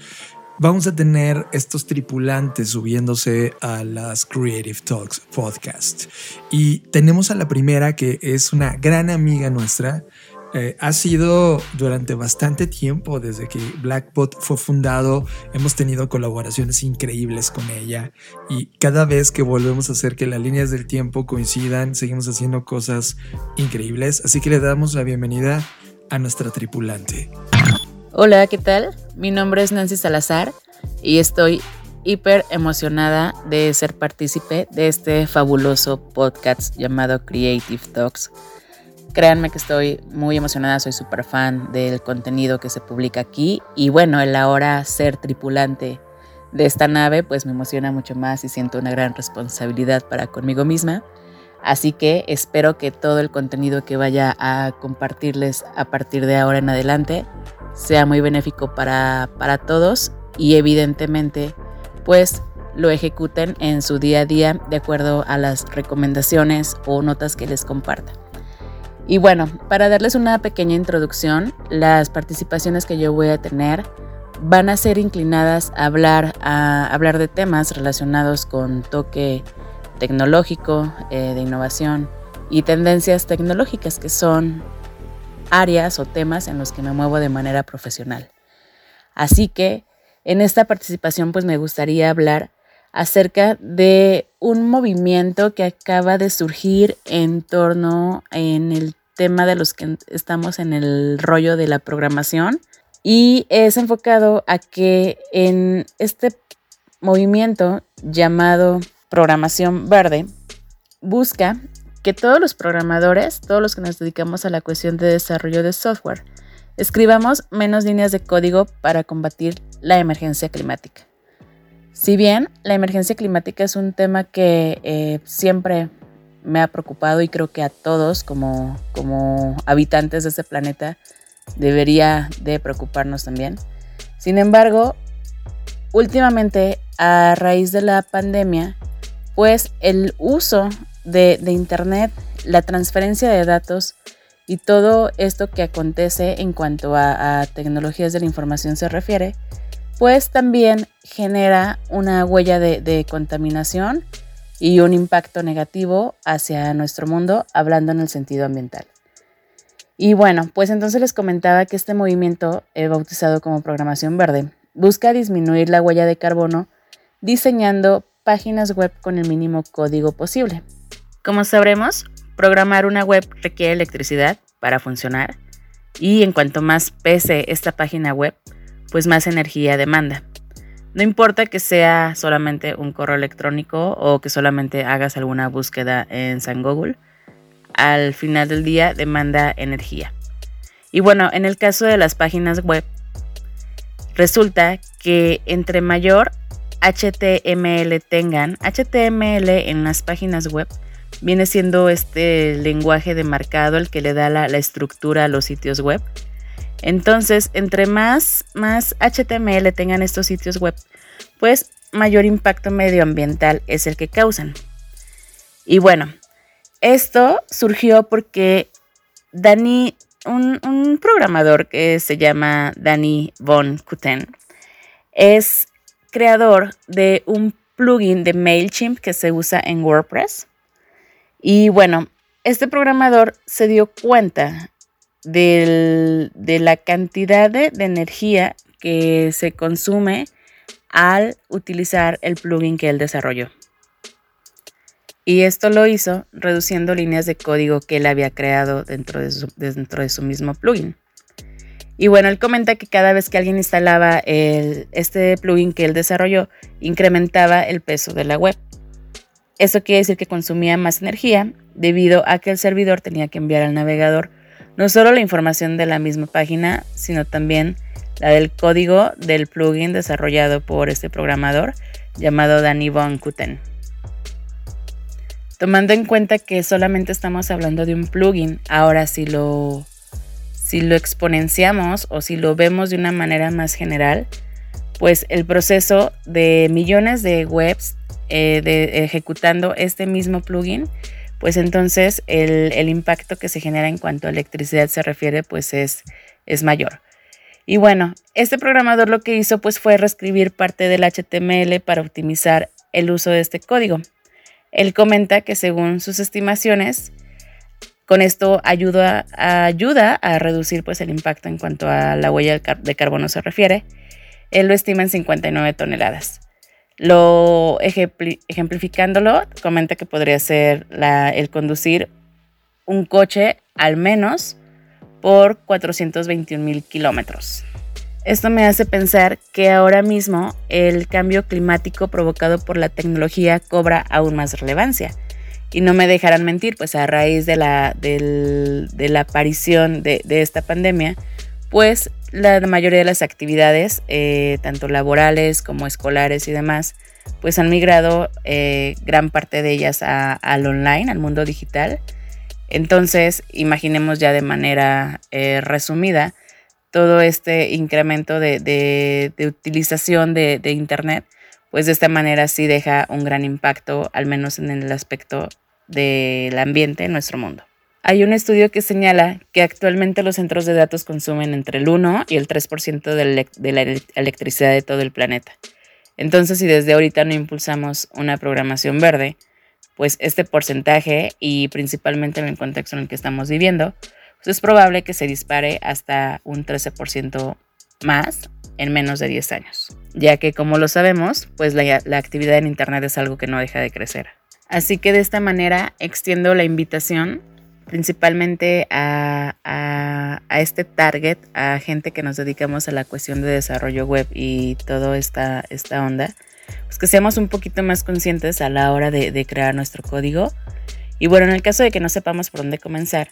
Speaker 4: vamos a tener estos tripulantes subiéndose a las Creative Talks podcast. Y tenemos a la primera que es una gran amiga nuestra. Eh, ha sido durante bastante tiempo desde que Blackbot fue fundado. Hemos tenido colaboraciones increíbles con ella y cada vez que volvemos a hacer que las líneas del tiempo coincidan, seguimos haciendo cosas increíbles. Así que le damos la bienvenida a nuestra tripulante.
Speaker 7: Hola, ¿qué tal? Mi nombre es Nancy Salazar y estoy hiper emocionada de ser partícipe de este fabuloso podcast llamado Creative Talks. Créanme que estoy muy emocionada, soy súper fan del contenido que se publica aquí y bueno, el ahora ser tripulante de esta nave pues me emociona mucho más y siento una gran responsabilidad para conmigo misma. Así que espero que todo el contenido que vaya a compartirles a partir de ahora en adelante sea muy benéfico para, para todos y evidentemente pues lo ejecuten en su día a día de acuerdo a las recomendaciones o notas que les comparta. Y bueno, para darles una pequeña introducción, las participaciones que yo voy a tener van a ser inclinadas a hablar, a hablar de temas relacionados con toque tecnológico, eh, de innovación y tendencias tecnológicas que son áreas o temas en los que me muevo de manera profesional. Así que en esta participación pues me gustaría hablar acerca de un movimiento que acaba de surgir en torno en el tema de los que estamos en el rollo de la programación y es enfocado a que en este movimiento llamado programación verde busca que todos los programadores, todos los que nos dedicamos a la cuestión de desarrollo de software, escribamos menos líneas de código para combatir la emergencia climática. Si bien la emergencia climática es un tema que eh, siempre me ha preocupado y creo que a todos como, como habitantes de este planeta debería de preocuparnos también. Sin embargo, últimamente a raíz de la pandemia, pues el uso de, Internet, la transferencia de datos y todo esto que acontece en cuanto a, tecnologías de la información se refiere, pues también genera una huella de, contaminación y un impacto negativo hacia nuestro mundo, hablando en el sentido ambiental. Y bueno, pues entonces les comentaba que este movimiento, he bautizado como programación verde, busca disminuir la huella de carbono diseñando páginas web con el mínimo código posible. Como sabremos, programar una web requiere electricidad para funcionar y en cuanto más pese esta página web, pues más energía demanda. No importa que sea solamente un correo electrónico o que solamente hagas alguna búsqueda en San Google, al final del día demanda energía. Y bueno, en el caso de las páginas web, resulta que entre mayor HTML tengan, HTML en las páginas web viene siendo este lenguaje de marcado el que le da la, estructura a los sitios web. Entonces, entre más, más HTML tengan estos sitios web, pues mayor impacto medioambiental es el que causan. Y bueno, esto surgió porque Dani, un, un programador que se llama Dani von Kuten, es creador de un plugin de MailChimp que se usa en WordPress y bueno, este programador se dio cuenta de la cantidad de, energía que se consume al utilizar el plugin que él desarrolló. Y esto lo hizo reduciendo líneas de código que él había creado dentro de su, dentro de su mismo plugin. Y bueno, él comenta que cada vez que alguien instalaba este plugin que él desarrolló, incrementaba el peso de la web. Eso quiere decir que consumía más energía debido a que el servidor tenía que enviar al navegador no solo la información de la misma página, sino también la del código del plugin desarrollado por este programador llamado Danny Von Kuten. Tomando en cuenta que solamente estamos hablando de un plugin, ahora si lo, si lo exponenciamos o si lo vemos de una manera más general, pues el proceso de millones de webs eh, de, ejecutando este mismo plugin, pues entonces el, el, impacto que se genera en cuanto a electricidad se refiere, pues es, es mayor. Y bueno, este programador lo que hizo pues fue reescribir parte del HTML para optimizar el uso de este código. Él comenta que según sus estimaciones, con esto ayuda, a reducir pues el impacto en cuanto a la huella de carbono se refiere. Él lo estima en 59 toneladas. Lo ejemplificándolo, comenta que podría ser el conducir un coche al menos por 421 mil kilómetros. Esto me hace pensar que ahora mismo el cambio climático provocado por la tecnología cobra aún más relevancia. Y no me dejarán mentir, pues a raíz de la, de la aparición de, esta pandemia, pues la mayoría de las actividades, eh, tanto laborales como escolares y demás, pues han migrado eh, gran parte de ellas al online, al mundo digital. Entonces, imaginemos ya de manera eh, resumida todo este incremento de, utilización de, Internet, pues de esta manera sí deja un gran impacto, al menos en el aspecto del ambiente en nuestro mundo. Hay un estudio que señala que actualmente los centros de datos consumen entre el 1 y el 3% de la electricidad de todo el planeta. Entonces, si desde ahorita no impulsamos una programación verde, pues este porcentaje y principalmente en el contexto en el que estamos viviendo, pues es probable que se dispare hasta un 13% más en menos de 10 años, ya que como lo sabemos, pues la, actividad en Internet es algo que no deja de crecer. Así que de esta manera extiendo la invitación principalmente a, este target, a gente que nos dedicamos a la cuestión de desarrollo web y toda esta, esta onda, pues que seamos un poquito más conscientes a la hora de crear nuestro código. Y bueno, en el caso de que no sepamos por dónde comenzar,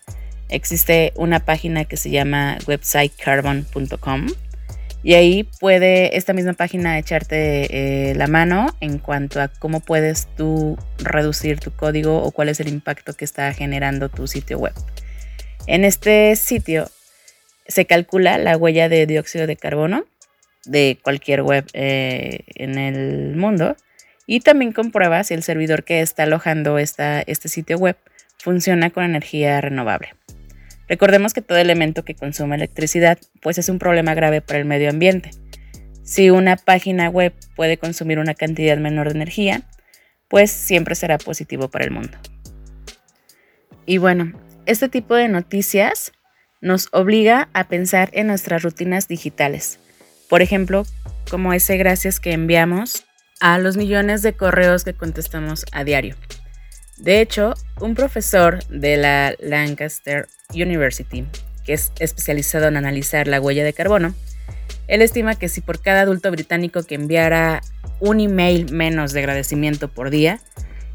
Speaker 7: existe una página que se llama websitecarbon.com y ahí puede esta misma página echarte eh, la mano en cuanto a cómo puedes tú reducir tu código o cuál es el impacto que está generando tu sitio web. En este sitio se calcula la huella de dióxido de carbono de cualquier web eh, en el mundo y también comprueba si el servidor que está alojando esta, este sitio web funciona con energía renovable. Recordemos que todo elemento que consume electricidad pues es un problema grave para el medio ambiente. Si una página web puede consumir una cantidad menor de energía, pues siempre será positivo para el mundo. Y bueno, este tipo de noticias nos obliga a pensar en nuestras rutinas digitales. Por ejemplo, como ese gracias que enviamos a los millones de correos que contestamos a diario. De hecho, un profesor de la Lancaster University, que es especializado en analizar la huella de carbono, él estima que si por cada adulto británico que enviara un email menos de agradecimiento por día,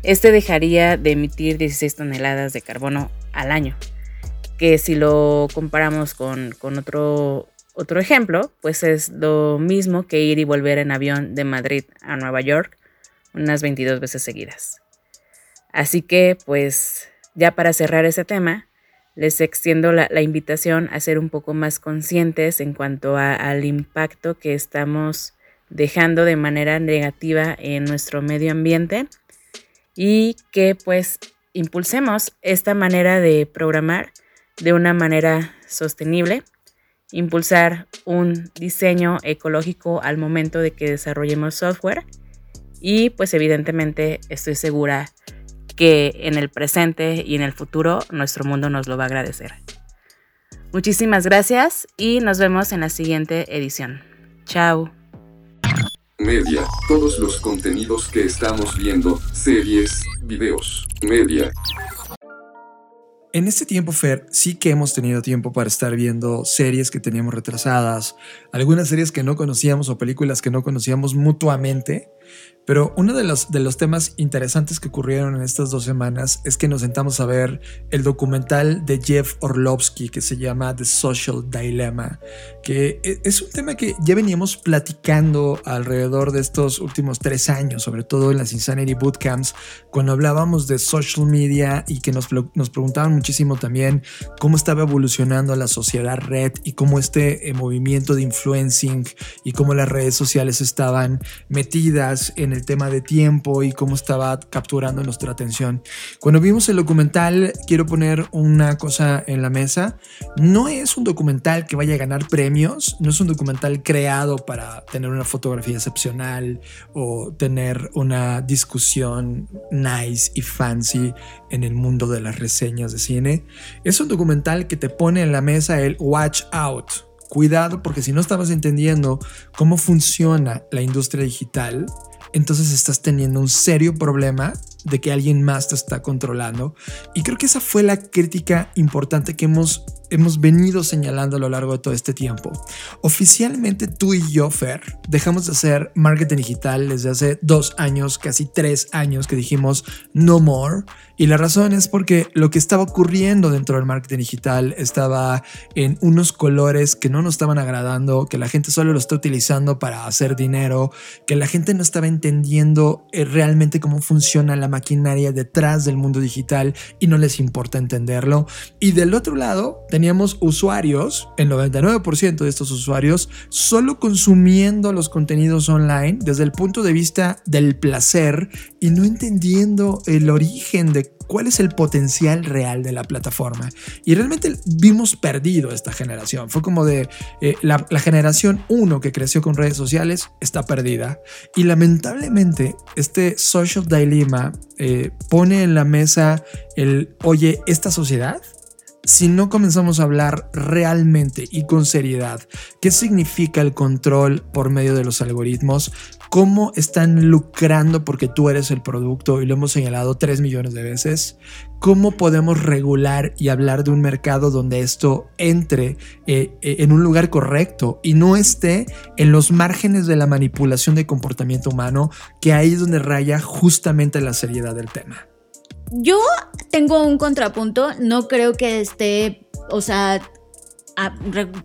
Speaker 7: este dejaría de emitir 16 toneladas de carbono al año. Que si lo comparamos con, otro, ejemplo, pues es lo mismo que ir y volver en avión de Madrid a Nueva York unas 22 veces seguidas. Así que, pues, ya para cerrar ese tema, les extiendo la, invitación a ser un poco más conscientes en cuanto al impacto que estamos dejando de manera negativa en nuestro medio ambiente y que pues impulsemos esta manera de programar de una manera sostenible, impulsar un diseño ecológico al momento de que desarrollemos software y pues evidentemente estoy segura que en el presente y en el futuro nuestro mundo nos lo va a agradecer. Muchísimas gracias y nos vemos en la siguiente edición. Chao.
Speaker 2: Media, todos los contenidos que estamos viendo, series, videos, media.
Speaker 4: En este tiempo, Fer, sí que hemos tenido tiempo para estar viendo series que teníamos retrasadas, algunas series que no conocíamos o películas que no conocíamos mutuamente Pero uno de los, de los temas interesantes que ocurrieron en estas dos semanas es que nos sentamos a ver el documental de Jeff Orlovsky que se llama The Social Dilemma, que e, es un tema que ya veníamos platicando alrededor de estos últimos tres años, sobre todo en las Insanity Bootcamps, cuando hablábamos de social media y que nos, nos preguntaban muchísimo también cómo estaba evolucionando la sociedad red y cómo este eh, movimiento de influencing y cómo las redes sociales estaban metidas en el tema de tiempo y cómo estaba capturando nuestra atención. Cuando vimos el documental, quiero poner una cosa en la mesa. No es un documental que vaya a ganar premios, no es un documental creado para tener una fotografía excepcional o tener una discusión nice y fancy en el mundo de las reseñas de cine. Es un documental que te pone en la mesa el watch out. Cuidado porque si no estabas entendiendo cómo funciona la industria digital, entonces estás teniendo un serio problema de que alguien más te está controlando. Y creo que esa fue la crítica importante que hemos, hemos venido señalando a lo largo de todo este tiempo. Oficialmente tú y yo, Fer, dejamos de hacer marketing digital desde hace dos años, casi tres años que dijimos no more. Y la razón es porque lo que estaba ocurriendo dentro del marketing digital estaba en unos colores que no nos estaban agradando, que la gente solo lo está utilizando para hacer dinero, que la gente no estaba entendiendo eh, realmente cómo funciona la maquinaria detrás del mundo digital y no les importa entenderlo. Y del otro lado teníamos usuarios, el 99% de estos usuarios, solo consumiendo los contenidos online desde el punto de vista del placer y no entendiendo el origen de cuál es el potencial real de la plataforma. Y realmente vimos perdido esta generación. Fue como de eh, la, generación 1 que creció con redes sociales está perdida. Y lamentablemente este social dilemma eh, pone en la mesa el, oye, esta sociedad si no comenzamos a hablar realmente y con seriedad qué significa el control por medio de los algoritmos, cómo están lucrando porque tú eres el producto y lo hemos señalado tres millones de veces, cómo podemos regular y hablar de un mercado donde esto entre eh, eh, en un lugar correcto y no esté en los márgenes de la manipulación de comportamiento humano, que ahí es donde raya justamente la seriedad del tema.
Speaker 5: Yo tengo un contrapunto, no creo que esté, o sea,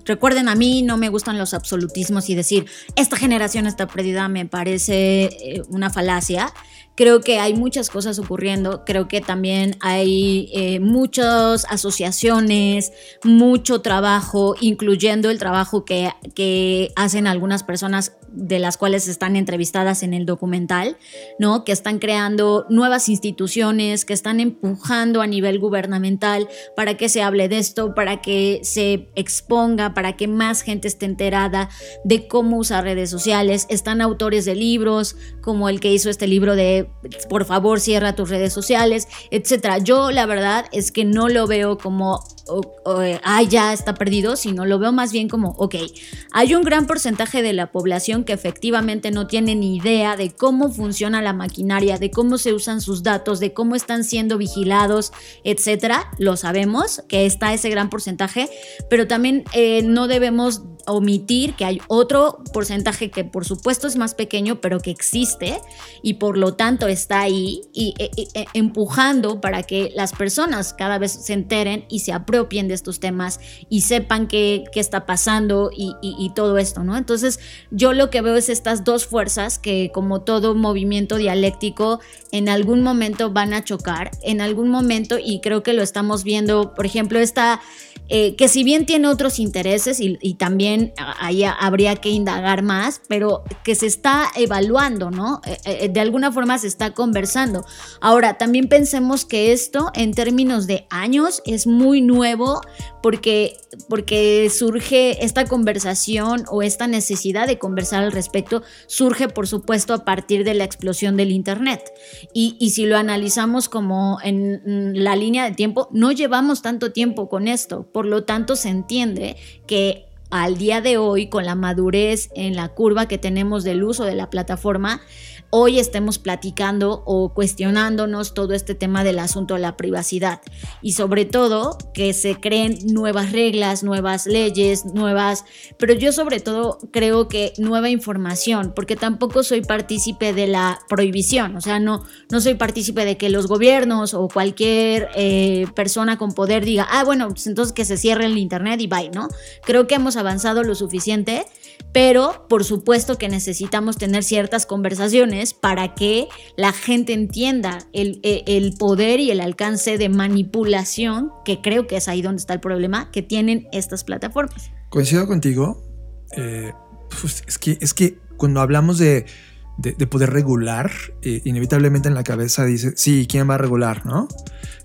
Speaker 5: recuerden a mí, no me gustan los absolutismos y decir, esta generación está perdida, me parece eh, una falacia. Creo que hay muchas cosas ocurriendo, creo que también hay eh, muchas asociaciones, mucho trabajo, incluyendo el trabajo que, que hacen algunas personas de las cuales están entrevistadas en el documental, ¿no? Que están creando nuevas instituciones, que están empujando a nivel gubernamental para que se hable de esto, para que se exponga, para que más gente esté enterada de cómo usar redes sociales. Están autores de libros, como el que hizo este libro de Por favor, cierra tus redes sociales, etcétera. Yo la verdad es que no lo veo como ah, ya está perdido, sino lo veo más bien como, ok, hay un gran porcentaje de la población que efectivamente no tiene ni idea de cómo funciona la maquinaria, de cómo se usan sus datos, de cómo están siendo vigilados, etcétera. Lo sabemos que está ese gran porcentaje, pero también eh, no debemos omitir que hay otro porcentaje que por supuesto es más pequeño, pero que existe y por lo tanto está ahí y, e, e, e, empujando para que las personas cada vez se enteren y se apropien de estos temas y sepan qué, qué está pasando y, todo esto, ¿no? Entonces yo lo que veo es estas dos fuerzas que como todo movimiento dialéctico en algún momento van a chocar, en algún momento y creo que lo estamos viendo, por ejemplo, esta eh, que si bien tiene otros intereses y, también ahí habría que indagar más, pero que se está evaluando, ¿no? Eh, eh, de alguna forma se está conversando. Ahora, también pensemos que esto en términos de años es muy nuevo porque, porque surge esta conversación o esta necesidad de conversar al respecto, surge por supuesto a partir de la explosión del Internet. Y, y si lo analizamos como en la línea de tiempo, no llevamos tanto tiempo con esto por lo tanto, se entiende que al día de hoy, con la madurez en la curva que tenemos del uso de la plataforma, hoy estemos platicando o cuestionándonos todo este tema del asunto de la privacidad y sobre todo que se creen nuevas reglas, nuevas leyes, nuevas, pero yo sobre todo creo que nueva información, porque tampoco soy partícipe de la prohibición, o sea, no, no soy partícipe de que los gobiernos o cualquier eh, persona con poder diga, ah, bueno, pues entonces que se cierre el Internet y bye, ¿no? Creo que hemos avanzado lo suficiente pero por supuesto que necesitamos tener ciertas conversaciones para que la gente entienda el, e, poder y el alcance de manipulación, que creo que es ahí donde está el problema, que tienen estas plataformas.
Speaker 4: Coincido contigo. Eh, pues, es, que, es que cuando hablamos de de, poder regular, eh, inevitablemente en la cabeza dice, sí, ¿quién va a regular? ¿no?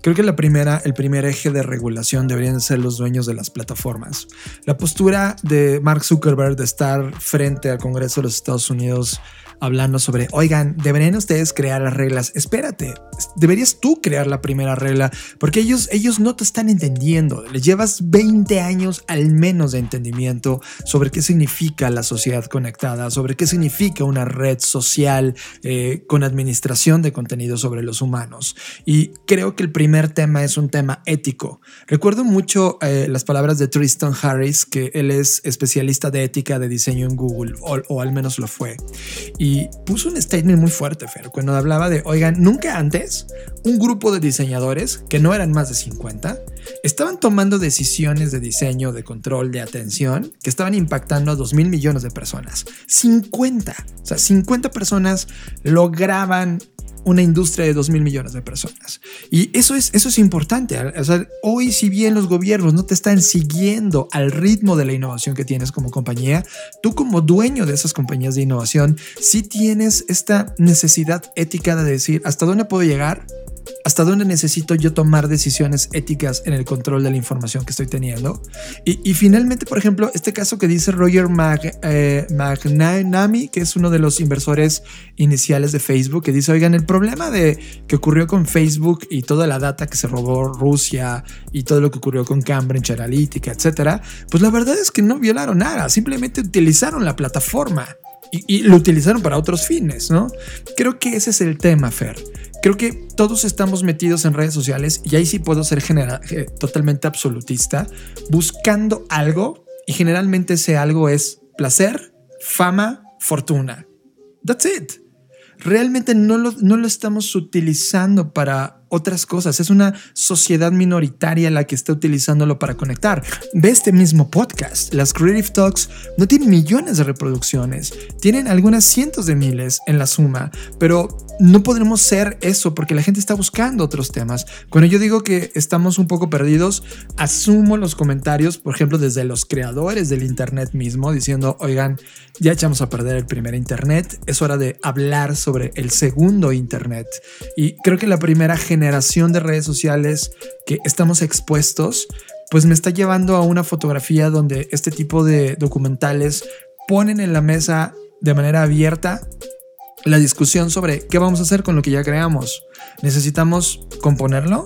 Speaker 4: Creo que la primera, el primer eje de regulación deberían ser los dueños de las plataformas. La postura de Mark Zuckerberg de estar frente al Congreso de los Estados Unidos hablando sobre, oigan, deberían ustedes crear las reglas. Espérate, deberías tú crear la primera regla, porque ellos, ellos no te están entendiendo. Les llevas 20 años al menos de entendimiento sobre qué significa la sociedad conectada, sobre qué significa una red social eh, con administración de contenido sobre los humanos. Y creo que el primer tema es un tema ético. Recuerdo mucho eh, las palabras de Tristan Harris, que él es especialista de ética de diseño en Google, o, o al menos lo fue. Y y puso un statement muy fuerte, Fer, cuando hablaba de, oigan, nunca antes un grupo de diseñadores, que no eran más de 50, estaban tomando decisiones de diseño, de control, de atención, que estaban impactando a 2 mil millones de personas. 50, o sea, 50 personas lograban una industria de 2 mil millones de personas. Y eso es, eso es importante. hoy, si bien los gobiernos no te están siguiendo al ritmo de la innovación que tienes como compañía, tú como dueño de esas compañías de innovación, sí tienes esta necesidad ética de decir hasta dónde puedo llegar hasta dónde necesito yo tomar decisiones éticas en el control de la información que estoy teniendo. Y, finalmente, por ejemplo, este caso que dice Roger Mag, eh, McNamee, que es uno de los inversores iniciales de Facebook, que dice, oigan, el problema de que ocurrió con Facebook y toda la data que se robó Rusia y todo lo que ocurrió con Cambridge Analytica, etcétera, pues la verdad es que no violaron nada, simplemente utilizaron la plataforma y, lo utilizaron para otros fines, ¿no? Creo que ese es el tema, Fer. Creo que todos estamos metidos en redes sociales y ahí sí puedo ser eh, totalmente absolutista, buscando algo y generalmente ese algo es placer, fama, fortuna. That's it. Realmente no lo, no lo estamos utilizando para otras cosas. Es una sociedad minoritaria la que está utilizándolo para conectar. Ve este mismo podcast. Las Creative Talks no tienen millones de reproducciones, tienen algunas cientos de miles en la suma, pero no podremos ser eso porque la gente está buscando otros temas. Cuando yo digo que estamos un poco perdidos, asumo los comentarios, por ejemplo, desde los creadores del Internet mismo, diciendo, oigan, ya echamos a perder el primer Internet, es hora de hablar sobre el segundo Internet. Y creo que la primera generación generación de redes sociales que estamos expuestos, pues me está llevando a una fotografía donde este tipo de documentales ponen en la mesa de manera abierta la discusión sobre qué vamos a hacer con lo que ya creamos. ¿Necesitamos componerlo?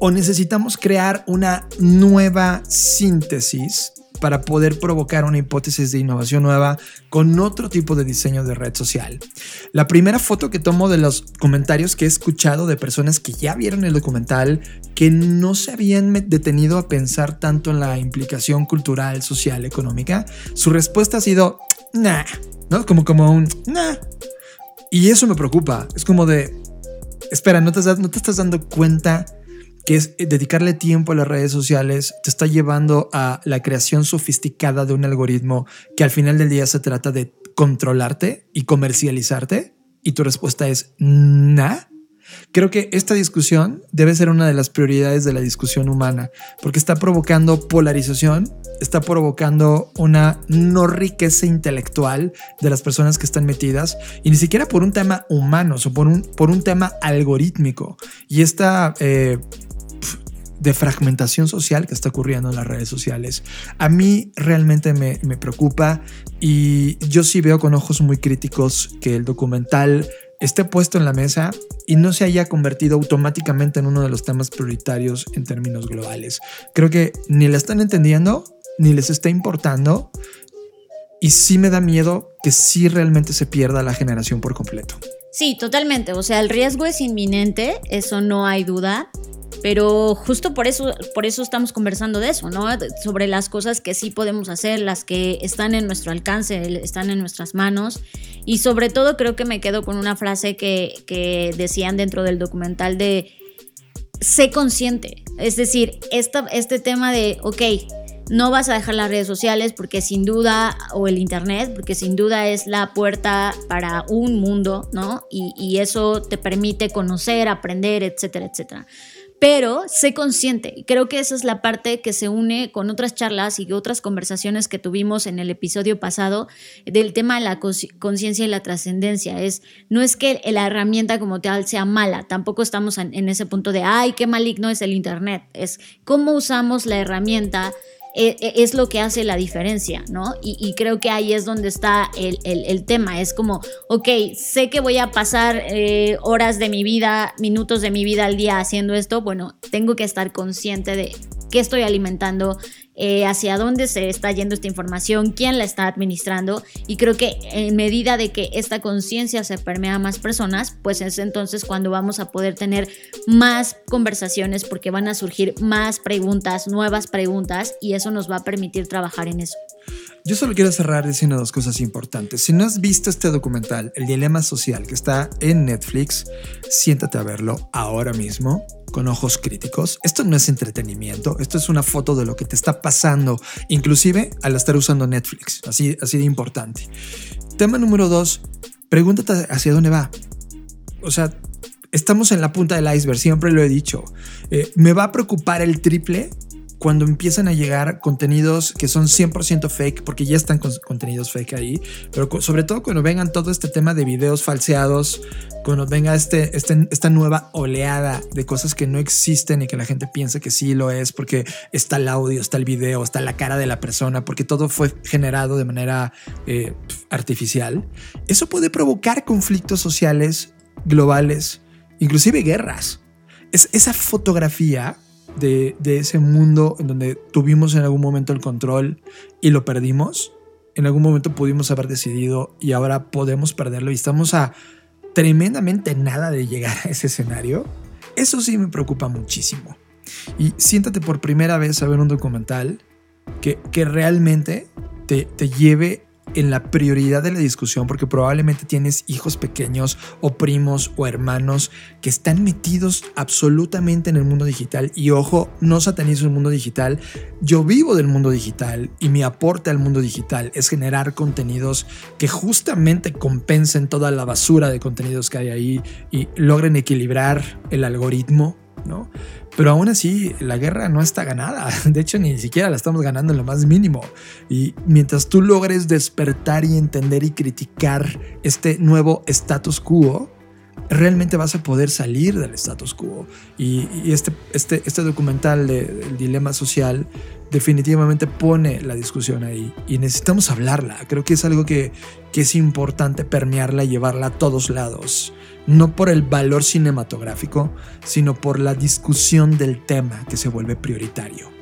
Speaker 4: ¿O necesitamos crear una nueva síntesis para poder provocar una hipótesis de innovación nueva con otro tipo de diseño de red social. La primera foto que tomo de los comentarios que he escuchado de personas que ya vieron el documental, que no se habían detenido a pensar tanto en la implicación cultural, social, económica, su respuesta ha sido, nah, ¿no? Como, como un, nah. Y eso me preocupa. Es como de, espera, no te, no te estás dando cuenta que es eh, dedicarle tiempo a las redes sociales, te está llevando a la creación sofisticada de un algoritmo que al final del día se trata de controlarte y comercializarte? Y tu respuesta es nah. Creo que esta discusión debe ser una de las prioridades de la discusión humana, porque está provocando polarización, está provocando una no riqueza intelectual de las personas que están metidas, y ni siquiera por un tema humano, o por un, por un tema algorítmico. Y esta eh, de fragmentación social que está ocurriendo en las redes sociales. A mí realmente me, me preocupa y yo sí veo con ojos muy críticos que el documental esté puesto en la mesa y no se haya convertido automáticamente en uno de los temas prioritarios en términos globales. Creo que ni la están entendiendo, ni les está importando y sí me da miedo que sí realmente se pierda la generación por completo.
Speaker 5: Sí, totalmente. O sea, el riesgo es inminente, eso no hay duda. Pero justo por eso, por eso estamos conversando de eso, ¿no? Sobre las cosas que sí podemos hacer, las que están en nuestro alcance, están en nuestras manos. Y sobre todo creo que me quedo con una frase que, que decían dentro del documental de sé consciente. Es decir, esta, este tema de, ok, no vas a dejar las redes sociales porque sin duda, o el Internet, porque sin duda es la puerta para un mundo, ¿no? Y, eso te permite conocer, aprender, etcétera, etcétera pero sé consciente. Creo que esa es la parte que se une con otras charlas y otras conversaciones que tuvimos en el episodio pasado del tema de la conciencia y la trascendencia. Es, no es que la herramienta como tal sea mala, tampoco estamos en ese punto de, ay, qué maligno es el Internet. Es cómo usamos la herramienta e, e, es lo que hace la diferencia, ¿no? Y, creo que ahí es donde está el, tema. Es como, ok, sé que voy a pasar eh, horas de mi vida, minutos de mi vida al día haciendo esto, bueno, tengo que estar consciente de qué estoy alimentando, eh, hacia dónde se está yendo esta información, quién la está administrando y creo que en medida de que esta conciencia se permea a más personas, pues es entonces cuando vamos a poder tener más conversaciones porque van a surgir más preguntas, nuevas preguntas y eso nos va a permitir trabajar en eso.
Speaker 4: Yo solo quiero cerrar diciendo dos cosas importantes. Si no has visto este documental, El Dilema Social, que está en Netflix, siéntate a verlo ahora mismo con ojos críticos. Esto no es entretenimiento, esto es una foto de lo que te está pasando, inclusive al estar usando Netflix, así, así de importante. Tema número dos, pregúntate hacia dónde va. O sea, estamos en la punta del iceberg, siempre lo he dicho. Eh, ¿Me va a preocupar el triple cuando empiezan a llegar contenidos que son 100% fake, porque ya están con contenidos fake ahí, pero sobre todo cuando vengan todo este tema de videos falseados, cuando venga este, este, esta nueva oleada de cosas que no existen y que la gente piensa que sí lo es, porque está el audio, está el video, está la cara de la persona, porque todo fue generado de manera eh, artificial, eso puede provocar conflictos sociales globales, inclusive guerras. Es, esa fotografía de, ese mundo en donde tuvimos en algún momento el control y lo perdimos. En algún momento pudimos haber decidido y ahora podemos perderlo y estamos a tremendamente nada de llegar a ese escenario. Eso sí me preocupa muchísimo. Y siéntate por primera vez a ver un documental que, que realmente te, te lleve en la prioridad de la discusión porque probablemente tienes hijos pequeños o primos o hermanos que están metidos absolutamente en el mundo digital y ojo, no satanizo el mundo digital, yo vivo del mundo digital y mi aporte al mundo digital es generar contenidos que justamente compensen toda la basura de contenidos que hay ahí y logren equilibrar el algoritmo, ¿no? Pero aún así, la guerra no está ganada. De hecho, ni siquiera la estamos ganando en lo más mínimo. Y mientras tú logres despertar y entender y criticar este nuevo status quo, realmente vas a poder salir del status quo. Y, este, este, este documental del dilema social definitivamente pone la discusión ahí y necesitamos hablarla. Creo que es algo que, es importante permearla y llevarla a todos lados no por el valor cinematográfico, sino por la discusión del tema que se vuelve prioritario.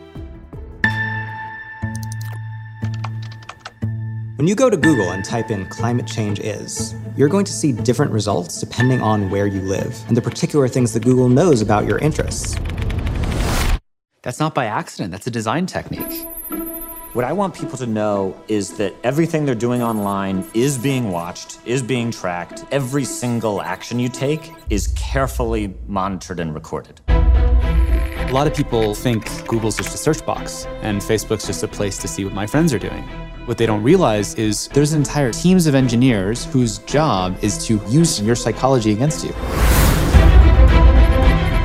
Speaker 8: When you go to Google and type in climate change is, you're going to see different results depending on where you live and the particular things that Google knows about your interests.
Speaker 9: That's not by accident, that's a design technique.
Speaker 10: What I want people to know is that everything they're doing online is being watched, is being tracked. Every single action you take is carefully monitored and recorded.
Speaker 9: A lot of people think Google's just a search box and Facebook's just a place to see what my friends are doing. What they don't realize is there's entire teams of engineers whose job is to use your psychology against you.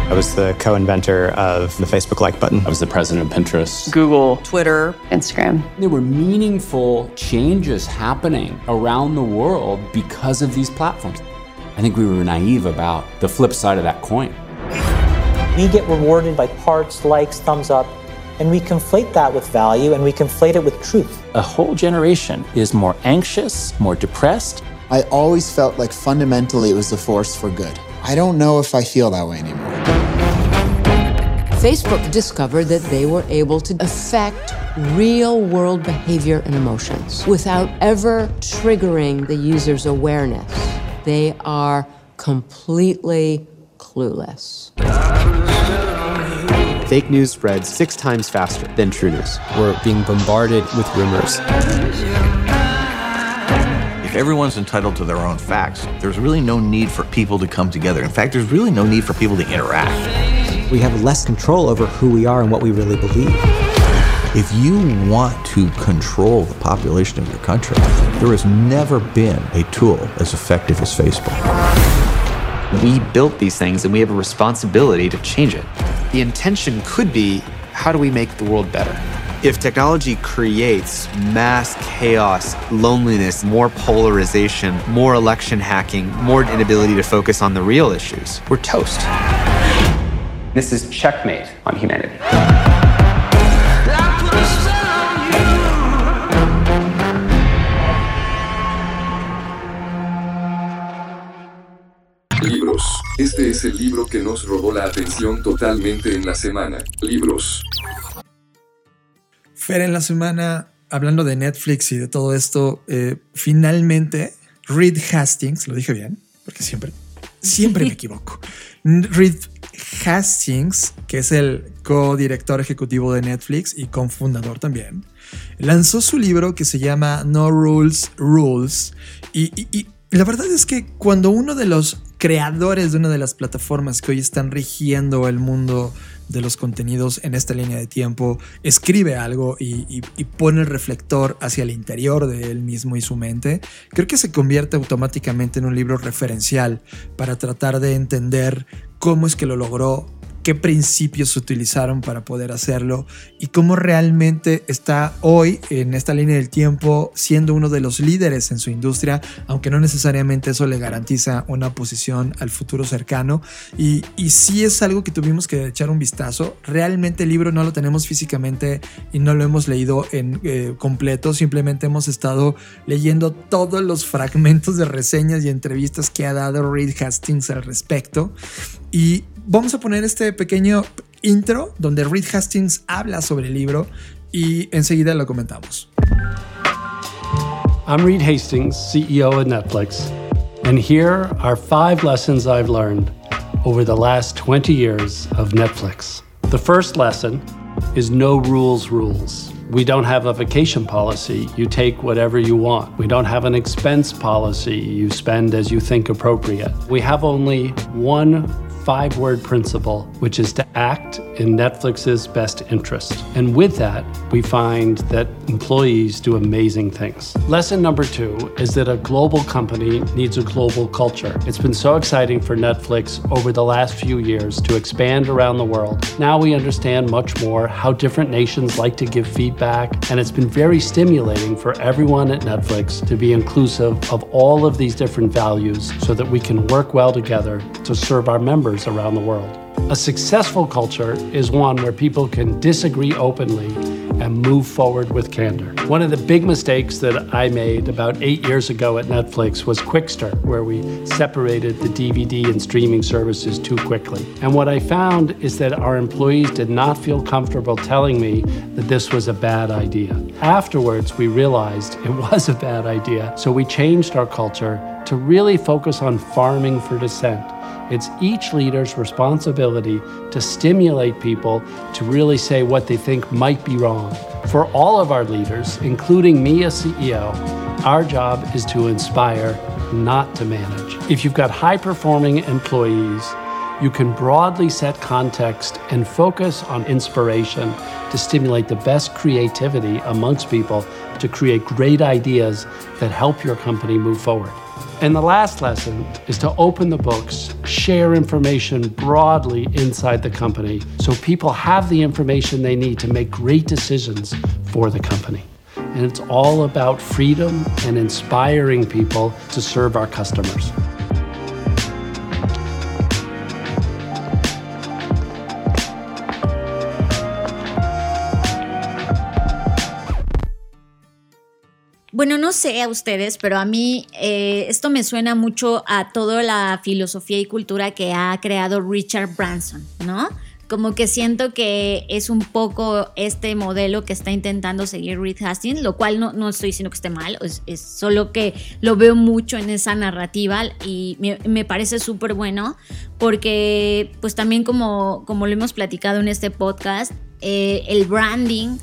Speaker 8: I was the co inventor of the Facebook like button.
Speaker 11: I was the president of Pinterest,
Speaker 12: Google, Twitter, Instagram.
Speaker 13: There were meaningful changes happening around the world because of these platforms. I think we were naive about the flip side of that coin.
Speaker 14: We get rewarded by parts, likes, thumbs up, and we conflate that with value and we conflate it with truth.
Speaker 15: A whole generation is more anxious, more depressed.
Speaker 16: I always felt like fundamentally it was a force for good. I don't know if I feel that way anymore.
Speaker 17: Facebook discovered that they were able to affect real world behavior and emotions without ever triggering the user's awareness. They are completely clueless.
Speaker 9: Fake news spreads six times faster than true news. We're being bombarded with rumors.
Speaker 11: If everyone's entitled to their own facts, there's really no need for people to come together. In fact, there's really no need for people to interact.
Speaker 8: We have less control over who we are and what we really believe.
Speaker 11: If you want to control the population of your country, there has never been a tool as effective as Facebook.
Speaker 18: We built these things and we have a responsibility to change it.
Speaker 9: The intention could be how do we make the world better? If technology creates mass chaos, loneliness, more polarization, more election hacking, more inability to focus on the real issues, we're toast.
Speaker 18: This is checkmate on humanity.
Speaker 2: Libros. Este es el libro que nos robó la atención totalmente en la semana. Libros.
Speaker 4: Fer, en la semana, hablando de Netflix y de todo esto, eh, finalmente Reed Hastings, lo dije bien, porque siempre, siempre me equivoco. Reed Hastings, que es el co-director ejecutivo de Netflix y cofundador también, lanzó su libro que se llama No Rules Rules. Y, y- y la verdad es que cuando uno de los creadores de una de las plataformas que hoy están rigiendo el mundo de los contenidos en esta línea de tiempo, escribe algo y, pone el reflector hacia el interior de él mismo y su mente, creo que se convierte automáticamente en un libro referencial para tratar de entender cómo es que lo logró, qué principios utilizaron para poder hacerlo y cómo realmente está hoy en esta línea del tiempo siendo uno de los líderes en su industria, aunque no necesariamente eso le garantiza una posición al futuro cercano. Y, y sí es algo que tuvimos que echar un vistazo. Realmente el libro no lo tenemos físicamente y no lo hemos leído en eh, completo, simplemente hemos estado leyendo todos los fragmentos de reseñas y entrevistas que ha dado Reed Hastings al respecto. Y vamos a poner este pequeño intro donde Reed Hastings habla sobre el libro y enseguida lo comentamos.
Speaker 19: I'm Reed Hastings, CEO of Netflix, and here are five lessons I've learned over the last 20 years of Netflix. The first lesson is no rules, rules. We don't have a vacation policy. You take whatever you want. We don't have an expense policy. You spend as you think appropriate. We have only one five word principle, which is to act in Netflix's best interest. And with that, we find that employees do amazing things. Lesson number two is that a global company needs a global culture. It's been so exciting for Netflix over the last few years to expand around the world. Now we understand much more how different nations like to give feedback, and it's been very stimulating for everyone at Netflix to be inclusive of all of these different values so that we can work well together to serve our members around the world. A successful culture is one where people can disagree openly and move forward with candor. One of the big mistakes that I made about eight years ago at Netflix was Quickster, where we separated the DVD and streaming services too quickly. And what I found is that our employees did not feel comfortable telling me that this was a bad idea. Afterwards, we realized it was a bad idea, so we changed our culture to really focus on farming for dissent. It's each leader's responsibility to stimulate people to really say what they think might be wrong. For all of our leaders, including me as CEO, our job is to inspire, not to manage. If you've got high performing employees, you can broadly set context and focus on inspiration to stimulate the best creativity amongst people to create great ideas that help your company move forward. And the last lesson is to open the books, share information broadly inside the company so people have the information they need to make great decisions for the company. And it's all about freedom and inspiring people to serve our customers.
Speaker 5: Bueno, no sé a ustedes, pero a mí eh, esto me suena mucho a toda la filosofía y cultura que ha creado Richard Branson, ¿no? como que siento que es un poco este modelo que está intentando seguir Reed Hastings, lo cual no, no estoy diciendo que esté mal, es, solo que lo veo mucho en esa narrativa y me, me parece súper bueno porque pues también como, como lo hemos platicado en este podcast, eh, el branding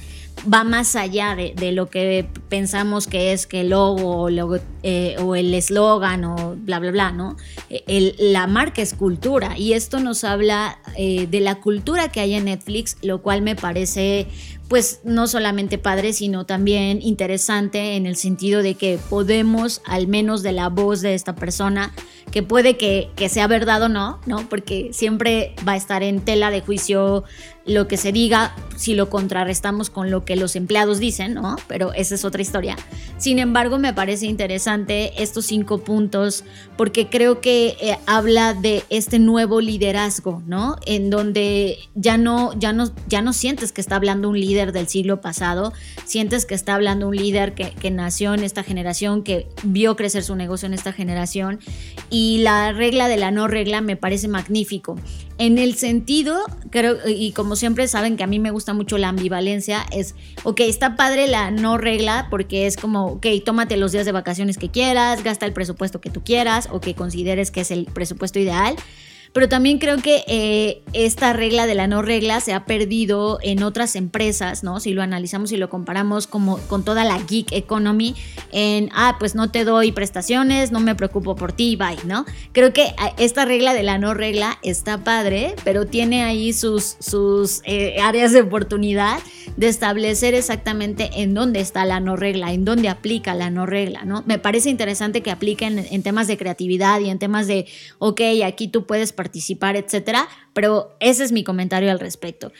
Speaker 5: va más allá de, lo que pensamos que es que el logo o, eh, el eslogan o bla, bla, bla, ¿no? El, la marca es cultura y esto nos habla eh, de la cultura que hay en Netflix, lo cual me parece pues no solamente padre, sino también interesante en el sentido de que podemos, al menos de la voz de esta persona, que puede que, sea verdad o no, ¿no? Porque siempre va a estar en tela de juicio lo que se diga si lo contrarrestamos con lo que los empleados dicen, ¿no? Pero esa es otra historia. Sin embargo, me parece interesante estos cinco puntos porque creo que eh, habla de este nuevo liderazgo, ¿no? En donde ya no, ya no, ya no sientes que está hablando un líder del siglo pasado, sientes que está hablando un líder que, que nació en esta generación, que vio crecer su negocio en esta generación y la regla de la no regla me parece magnífico. En el sentido, creo, y como siempre saben que a mí me gusta mucho la ambivalencia, es, ok, está padre la no regla porque es como, ok, tómate los días de vacaciones que quieras, gasta el presupuesto que tú quieras o que consideres que es el presupuesto ideal. Pero también creo que eh, esta regla de la no regla se ha perdido en otras empresas, ¿no? Si lo analizamos y lo comparamos como con toda la geek economy, en, ah, pues no te doy prestaciones, no me preocupo por ti, bye, ¿no? Creo que ah, esta regla de la no regla está padre, pero tiene ahí sus, sus eh, áreas de oportunidad de establecer exactamente en dónde está la no regla, en dónde aplica la no regla, ¿no? Me parece interesante que apliquen en temas de creatividad y en temas de, ok, aquí tú puedes participar, etcétera, pero ese es mi comentario al respecto.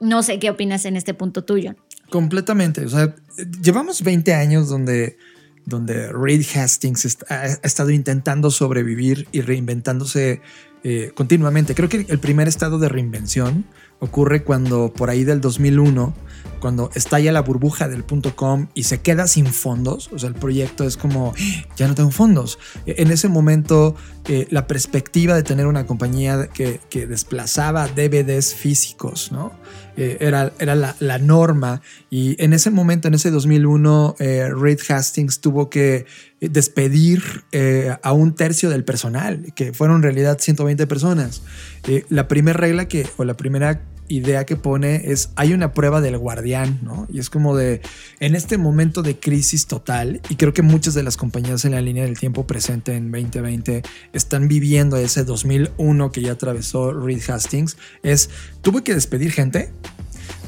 Speaker 5: No sé qué opinas en este punto tuyo.
Speaker 4: Completamente. O sea, llevamos 20 años donde, donde Reed Hastings ha estado intentando sobrevivir y reinventándose eh, continuamente. Creo que el primer estado de reinvención ocurre cuando por ahí del 2001, cuando estalla la burbuja del punto com y se queda sin fondos, o sea, el proyecto es como, ya no tengo fondos. En ese momento, eh, la perspectiva de tener una compañía que, que desplazaba DVDs físicos, ¿no? Eh, era, era la, la, norma y en ese momento, en ese 2001, eh, Reed Hastings tuvo que despedir eh, a un tercio del personal, que fueron en realidad 120 personas. Eh, la primera regla que, o la primera idea que pone es hay una prueba del guardián, ¿no? Y es como de en este momento de crisis total y creo que muchas de las compañías en la línea del tiempo presente en 2020 están viviendo ese 2001 que ya atravesó Reed Hastings es tuve que despedir gente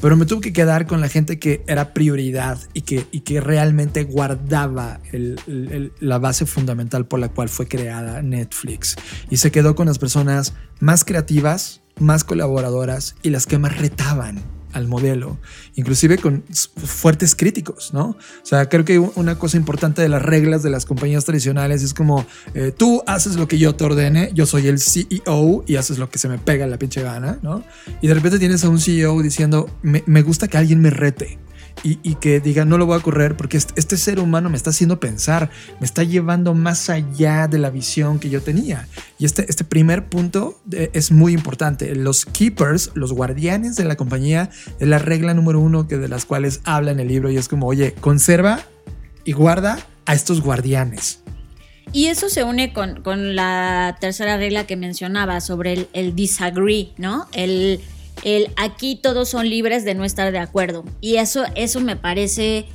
Speaker 4: pero me tuve que quedar con la gente que era prioridad y que, y que realmente guardaba la base fundamental por la cual fue creada Netflix. Y se quedó con las personas más creativas, más colaboradoras y las que más retaban al modelo, inclusive con fuertes críticos, ¿no? O sea, creo que una cosa importante de las reglas de las compañías tradicionales es como eh, tú haces lo que yo te ordene, yo soy el CEO y haces lo que se me pega la pinche gana, ¿no? Y de repente tienes a un CEO diciendo, me, me gusta que alguien me rete y, y, que diga, no lo voy a correr porque este, ser humano me está haciendo pensar, me está llevando más allá de la visión que yo tenía. Y este, este primer punto de, es muy importante. Los keepers, los guardianes de la compañía, es la regla número uno que de las cuales habla en el libro y es como, oye, conserva y guarda a estos guardianes.
Speaker 5: Y eso se une con, con la tercera regla que mencionaba sobre el, el disagree, ¿no? El el aquí todos son libres de no estar de acuerdo. Y eso, eso me parece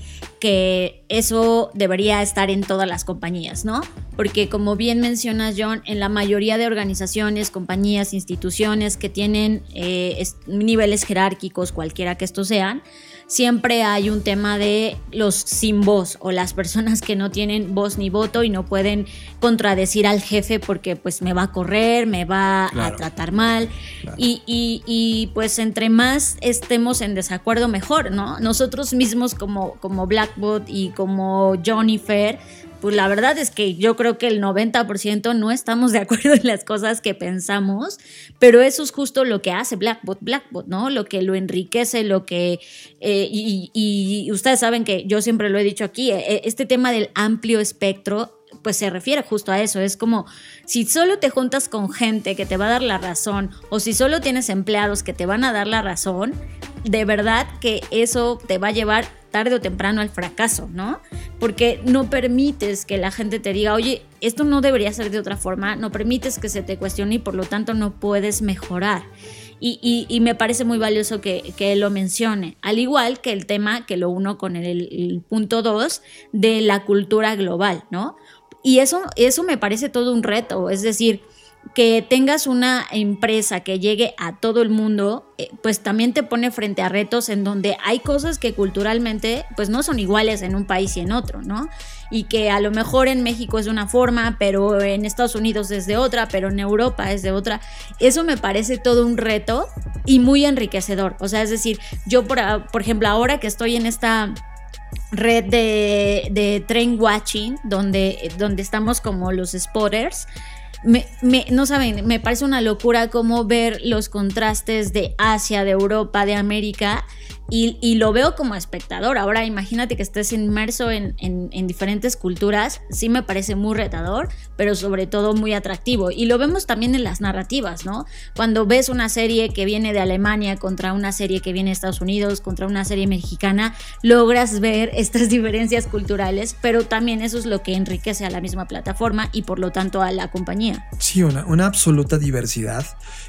Speaker 5: que eso debería estar en todas las compañías, ¿no? Porque como bien mencionas John, en la mayoría de organizaciones, compañías, instituciones que tienen eh, niveles jerárquicos, cualquiera que estos sean, siempre hay un tema de los sin voz o las personas que no tienen voz ni voto y no pueden contradecir al jefe porque pues me va a correr, me va claro. a tratar mal claro. y, y, y, pues entre más estemos en desacuerdo mejor, ¿no? Nosotros mismos como, como Blackbot y como Johnny Fair pues la verdad es que yo creo que el 90% no estamos de acuerdo en las cosas que pensamos, pero eso es justo lo que hace Blackbot, Blackbot, ¿no? Lo que lo enriquece, lo que... Eh, y, ustedes saben que yo siempre lo he dicho aquí, eh, este tema del amplio espectro pues se refiere justo a eso. Es como si solo te juntas con gente que te va a dar la razón o si solo tienes empleados que te van a dar la razón, de verdad que eso te va a llevar tarde o temprano al fracaso, ¿no? Porque no permites que la gente te diga, oye, esto no debería ser de otra forma, no permites que se te cuestione y por lo tanto no puedes mejorar. Y, me parece muy valioso que, que, lo mencione, al igual que el tema que lo uno con el, punto 2 de la cultura global, ¿no? Y eso, eso me parece todo un reto, es decir, que tengas una empresa que llegue a todo el mundo, eh, pues también te pone frente a retos en donde hay cosas que culturalmente pues no son iguales en un país y en otro, ¿no? Y que a lo mejor en México es de una forma, pero en Estados Unidos es de otra, pero en Europa es de otra. Eso me parece todo un reto y muy enriquecedor. O sea, es decir, yo por, por ejemplo ahora que estoy en esta red de, de train watching, donde, donde estamos como los spotters, me, no saben, me parece una locura cómo ver los contrastes de Asia, de Europa, de América y, lo veo como espectador. Ahora imagínate que estés inmerso en, diferentes culturas, sí me parece muy retador, pero sobre todo muy atractivo. Y lo vemos también en las narrativas, ¿no? Cuando ves una serie que viene de Alemania contra una serie que viene de Estados Unidos, contra una serie mexicana, logras ver estas diferencias culturales, pero también eso es lo que enriquece a la misma plataforma y por lo tanto a la compañía.
Speaker 4: Sí, una, una absoluta diversidad.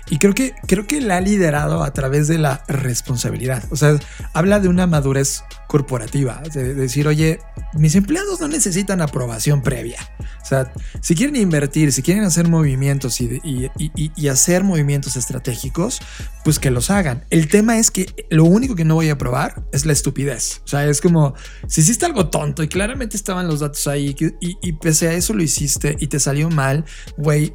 Speaker 4: Y creo que, creo que la ha liderado a través de la responsabilidad. O sea, habla de una madurez corporativa, de decir, oye, mis empleados no necesitan aprobación previa. O sea, si quieren invertir, si quieren hacer movimientos y, hacer movimientos estratégicos, pues que los hagan. El tema es que lo único que no voy a aprobar es la estupidez. O sea, es como, si hiciste algo tonto y claramente estaban los datos ahí y pese a eso lo hiciste y te salió mal, güey,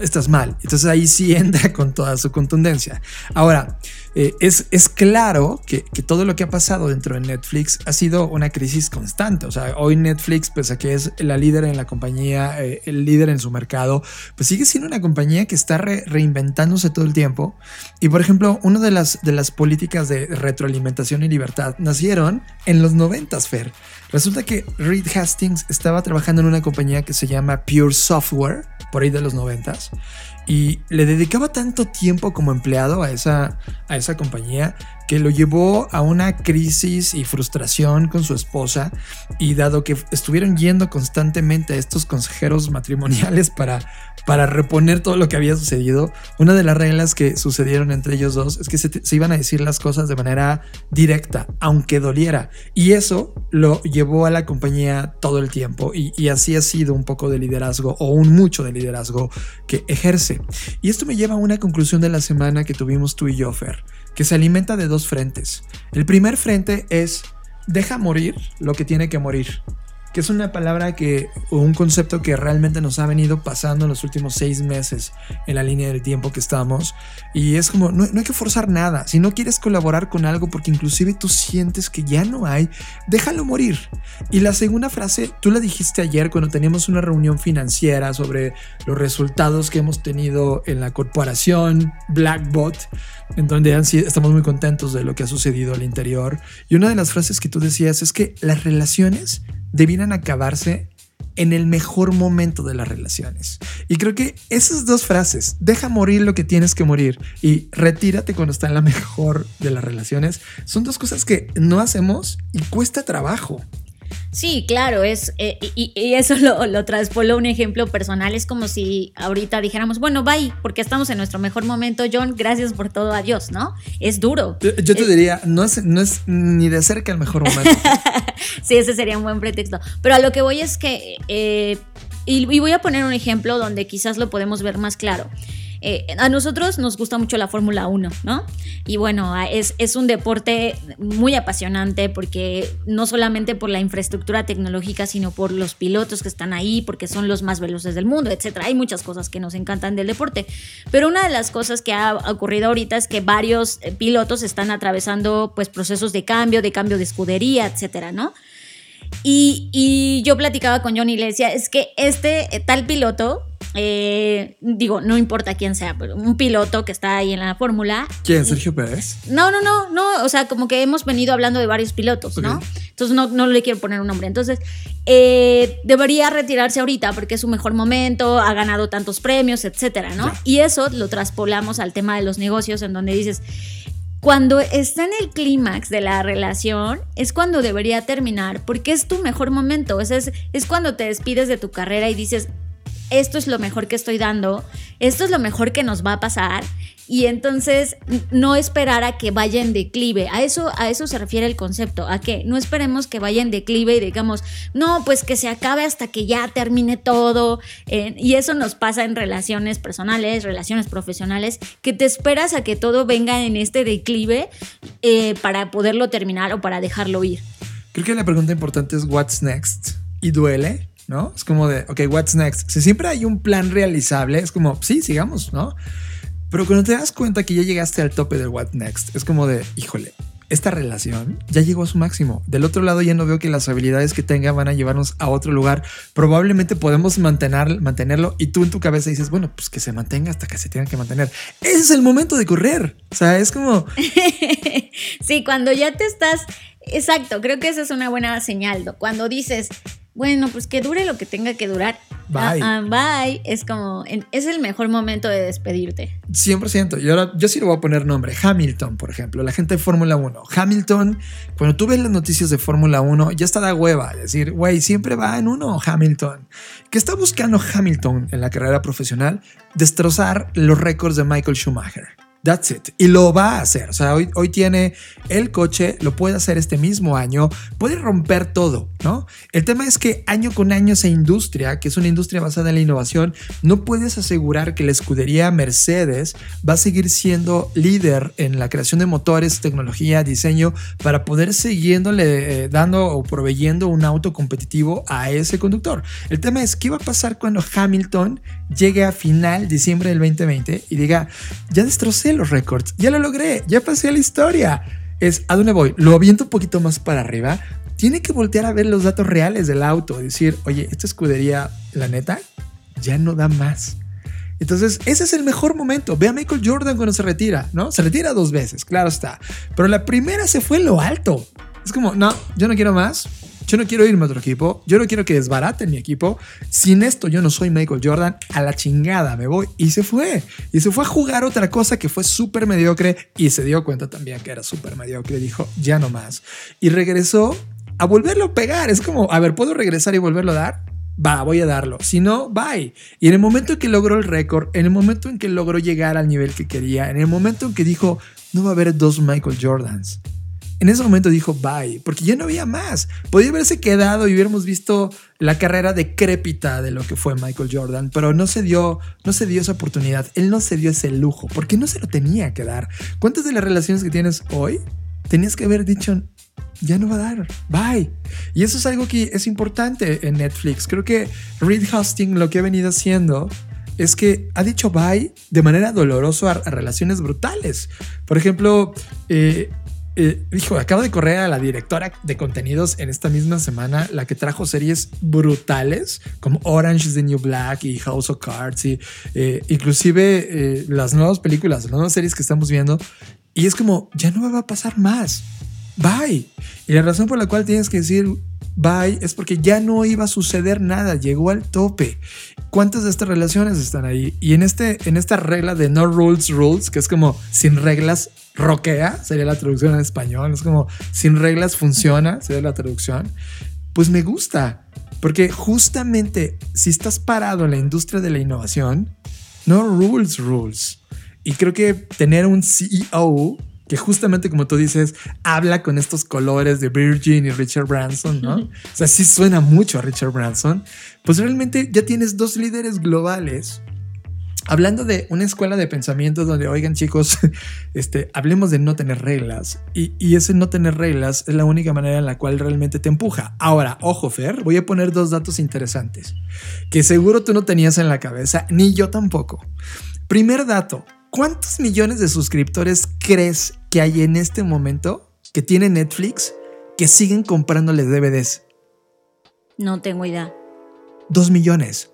Speaker 4: estás mal. Entonces ahí sí entra con toda su contundencia. Ahora, eh, es, es, claro que, todo lo que ha pasado dentro de Netflix ha sido una crisis constante. O sea, hoy Netflix, pese a que es la líder en la compañía, eh, el líder en su mercado, pues sigue siendo una compañía que está reinventándose todo el tiempo. Y por ejemplo, una de las, de las políticas de retroalimentación y libertad nacieron en los 90, Fer. Resulta que Reed Hastings estaba trabajando en una compañía que se llama Pure Software, por ahí de los 90 y le dedicaba tanto tiempo como empleado a esa, a esa compañía que lo llevó a una crisis y frustración con su esposa y dado que estuvieron yendo constantemente a estos consejeros matrimoniales para, para reponer todo lo que había sucedido, una de las reglas que sucedieron entre ellos dos es que se, iban a decir las cosas de manera directa, aunque doliera. Y eso lo llevó a la compañía todo el tiempo y, y así ha sido un poco de liderazgo o un mucho de liderazgo que ejerce. Y esto me lleva a una conclusión de la semana que tuvimos tú y yo, Fer que se alimenta de dos frentes. El primer frente es deja morir lo que tiene que morir que es una palabra que, o un concepto que realmente nos ha venido pasando en los últimos seis meses en la línea del tiempo que estamos. Y es como, no, hay que forzar nada. Si no quieres colaborar con algo porque inclusive tú sientes que ya no hay, déjalo morir. Y la segunda frase, tú la dijiste ayer cuando teníamos una reunión financiera sobre los resultados que hemos tenido en la corporación Blackbot, en donde estamos muy contentos de lo que ha sucedido al interior. Y una de las frases que tú decías es que las relaciones debieran acabarse en el mejor momento de las relaciones. Y creo que esas dos frases, deja morir lo que tienes que morir y retírate cuando está en la mejor de las relaciones, son dos cosas que no hacemos y cuesta trabajo.
Speaker 5: Sí, claro, es, eh, y, eso lo, lo un ejemplo personal. Es como si ahorita dijéramos, bueno, bye, porque estamos en nuestro mejor momento, John, gracias por todo, adiós, ¿no? Es duro.
Speaker 4: Yo, te diría, no es, no es ni de cerca el mejor momento.
Speaker 5: sí, ese sería un buen pretexto. Pero a lo que voy es que, eh, y voy a poner un ejemplo donde quizás lo podemos ver más claro. Eh, a nosotros nos gusta mucho la Fórmula 1, ¿no? Y bueno, es, es un deporte muy apasionante porque no solamente por la infraestructura tecnológica, sino por los pilotos que están ahí, porque son los más veloces del mundo, etc. Hay muchas cosas que nos encantan del deporte. Pero una de las cosas que ha ocurrido ahorita es que varios eh, pilotos están atravesando pues procesos de cambio, de cambio de escudería, etcétera, ¿no? Y, y, yo platicaba con Johnny y le decía, es que este eh, tal piloto eh, digo, no importa quién sea, pero un piloto que está ahí en la fórmula.
Speaker 4: ¿Quién? ¿Sergio Pérez?
Speaker 5: No, no, no, no, o sea, como que hemos venido hablando de varios pilotos, ¿no? Entonces no, no le quiero poner un nombre. Entonces, eh, debería retirarse ahorita porque es su mejor momento, ha ganado tantos premios, etcétera, ¿no? Y eso lo traspolamos al tema de los negocios, en donde dices, cuando está en el clímax de la relación, es cuando debería terminar, porque es tu mejor momento. es, es cuando te despides de tu carrera y dices, esto es lo mejor que estoy dando, esto es lo mejor que nos va a pasar y entonces no esperar a que vaya en declive. A eso, a eso se refiere el concepto, a que no esperemos que vaya en declive y digamos, no, pues que se acabe hasta que ya termine todo. Eh, y eso nos pasa en relaciones personales, relaciones profesionales, que te esperas a que todo venga en este declive eh, para poderlo terminar o para dejarlo ir.
Speaker 4: Creo que la pregunta importante es, ¿what's next? ¿Y duele? ¿No? Es como de, ok, what's next? Si siempre hay un plan realizable, es como, sí, sigamos, ¿no? Pero cuando te das cuenta que ya llegaste al tope del What Next, es como de, híjole, esta relación ya llegó a su máximo. Del otro lado ya no veo que las habilidades que tenga van a llevarnos a otro lugar. Probablemente podemos mantener, mantenerlo y tú en tu cabeza dices, bueno, pues que se mantenga hasta que se tenga que mantener. Ese es el momento de correr. O sea, es como...
Speaker 5: sí, cuando ya te estás... Exacto, creo que esa es una buena señal. Cuando dices, bueno, pues que dure lo que tenga que durar. Bye. Bye. Es como, es el mejor momento de despedirte.
Speaker 4: 100%. Y ahora yo sí le voy a poner nombre. Hamilton, por ejemplo, la gente de Fórmula 1. Hamilton, cuando tú ves las noticias de Fórmula 1, ya está da hueva. Es decir, güey, siempre va en uno Hamilton. ¿Qué está buscando Hamilton en la carrera profesional? Destrozar los récords de Michael Schumacher. That's it. Y lo va a hacer. O sea, hoy, hoy tiene el coche, lo puede hacer este mismo año, puede romper todo, ¿no? El tema es que año con año esa industria, que es una industria basada en la innovación, no puedes asegurar que la escudería Mercedes va a seguir siendo líder en la creación de motores, tecnología, diseño, para poder siguiéndole eh, dando o proveyendo un auto competitivo a ese conductor. El tema es qué va a pasar cuando Hamilton llegue a final diciembre del 2020 y diga, ya destrocé los récords, ya lo logré, ya pasé la historia. Es a dónde voy, lo aviento un poquito más para arriba. Tiene que voltear a ver los datos reales del auto, decir, oye, esta escudería, la neta, ya no da más. Entonces, ese es el mejor momento. Ve a Michael Jordan cuando se retira, ¿no? Se retira dos veces, claro está. Pero la primera se fue en lo alto. Es como, no, yo no quiero más. Yo no quiero irme a otro equipo. Yo no quiero que desbaraten mi equipo. Sin esto, yo no soy Michael Jordan. A la chingada me voy. Y se fue. Y se fue a jugar otra cosa que fue súper mediocre. Y se dio cuenta también que era súper mediocre. Dijo, ya no más. Y regresó a volverlo a pegar. Es como, a ver, ¿puedo regresar y volverlo a dar? Va, voy a darlo. Si no, bye. Y en el momento en que logró el récord, en el momento en que logró llegar al nivel que quería, en el momento en que dijo, no va a haber dos Michael Jordans en ese momento dijo bye, porque ya no había más. Podía haberse quedado y hubiéramos visto la carrera decrépita de lo que fue Michael Jordan, pero no se dio, no se dio esa oportunidad. Él no se dio ese lujo, porque no se lo tenía que dar. ¿Cuántas de las relaciones que tienes hoy tenías que haber dicho ya no va a dar, bye? Y eso es algo que es importante en Netflix. Creo que Reed Hastings lo que ha venido haciendo es que ha dicho bye de manera dolorosa a, relaciones brutales. Por ejemplo, eh, eh, dijo, acabo de correr a la directora de contenidos en esta misma semana, la que trajo series brutales como Orange is the New Black y House of Cards y eh, inclusive eh, las nuevas películas, las nuevas series que estamos viendo. Y es como, ya no va a pasar más. Bye. Y la razón por la cual tienes que decir bye es porque ya no iba a suceder nada, llegó al tope. ¿Cuántas de estas relaciones están ahí? Y en, este, en esta regla de no rules, rules, que es como sin reglas, roquea, sería la traducción en español, es como sin reglas funciona, sería la traducción, pues me gusta, porque justamente si estás parado en la industria de la innovación, no rules, rules. Y creo que tener un CEO que justamente como tú dices, habla con estos colores de Virgin y Richard Branson, ¿no? o sea, sí suena mucho a Richard Branson, pues realmente ya tienes dos líderes globales. Hablando de una escuela de pensamiento donde, oigan chicos, este, hablemos de no tener reglas. Y, y ese no tener reglas es la única manera en la cual realmente te empuja. Ahora, ojo, Fer, voy a poner dos datos interesantes que seguro tú no tenías en la cabeza, ni yo tampoco. Primer dato, ¿Cuántos millones de suscriptores crees que hay en este momento que tiene Netflix que siguen comprándole DVDs?
Speaker 5: No tengo idea.
Speaker 4: Dos millones.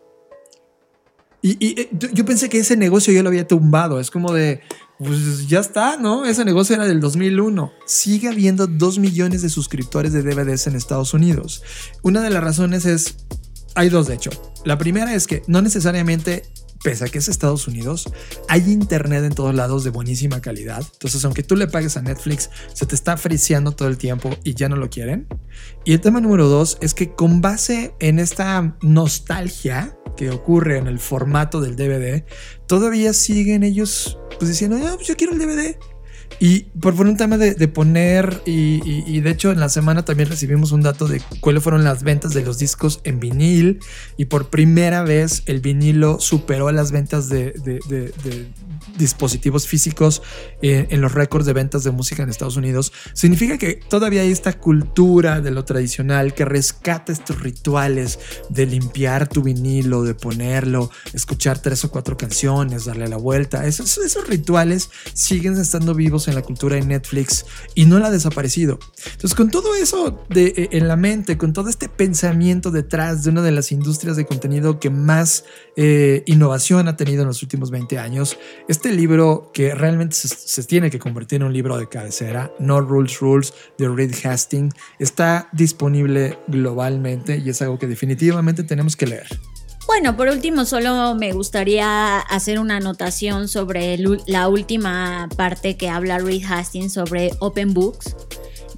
Speaker 4: Y, y, eh, yo pensé que ese negocio ya lo había tumbado. Es como de, pues ya está, ¿no? Ese negocio era del 2001. Sigue habiendo 2 millones de suscriptores de DVDs en Estados Unidos. Una de las razones es, hay dos de hecho. La primera es que no necesariamente pese a que es Estados Unidos, hay internet en todos lados de buenísima calidad. Entonces, aunque tú le pagues a Netflix, se te está friseando todo el tiempo y ya no lo quieren. Y el tema número dos es que con base en esta nostalgia que ocurre en el formato del DVD, todavía siguen ellos pues diciendo, ah, pues yo quiero el DVD. Y por, un tema de, poner, y, de hecho en la semana también recibimos un dato de cuáles fueron las ventas de los discos en vinil, y por primera vez el vinilo superó las ventas de, dispositivos físicos eh, en los récords de ventas de música en Estados Unidos, significa que todavía hay esta cultura de lo tradicional que rescata estos rituales de limpiar tu vinilo, de ponerlo, escuchar tres o cuatro canciones, darle la vuelta. Esos, esos rituales siguen estando vivos en la cultura de Netflix y no la ha desaparecido. Entonces, con todo eso eh, en la mente, con todo este pensamiento detrás de una de las industrias de contenido que más eh, innovación ha tenido en los últimos 20 años, este libro que realmente se, tiene que convertir en un libro de cabecera, No Rules Rules de Reed Hastings, está disponible globalmente y es algo que definitivamente tenemos que leer.
Speaker 5: Bueno, por último, solo me gustaría hacer una anotación sobre la última parte que habla Reed Hastings sobre Open Books,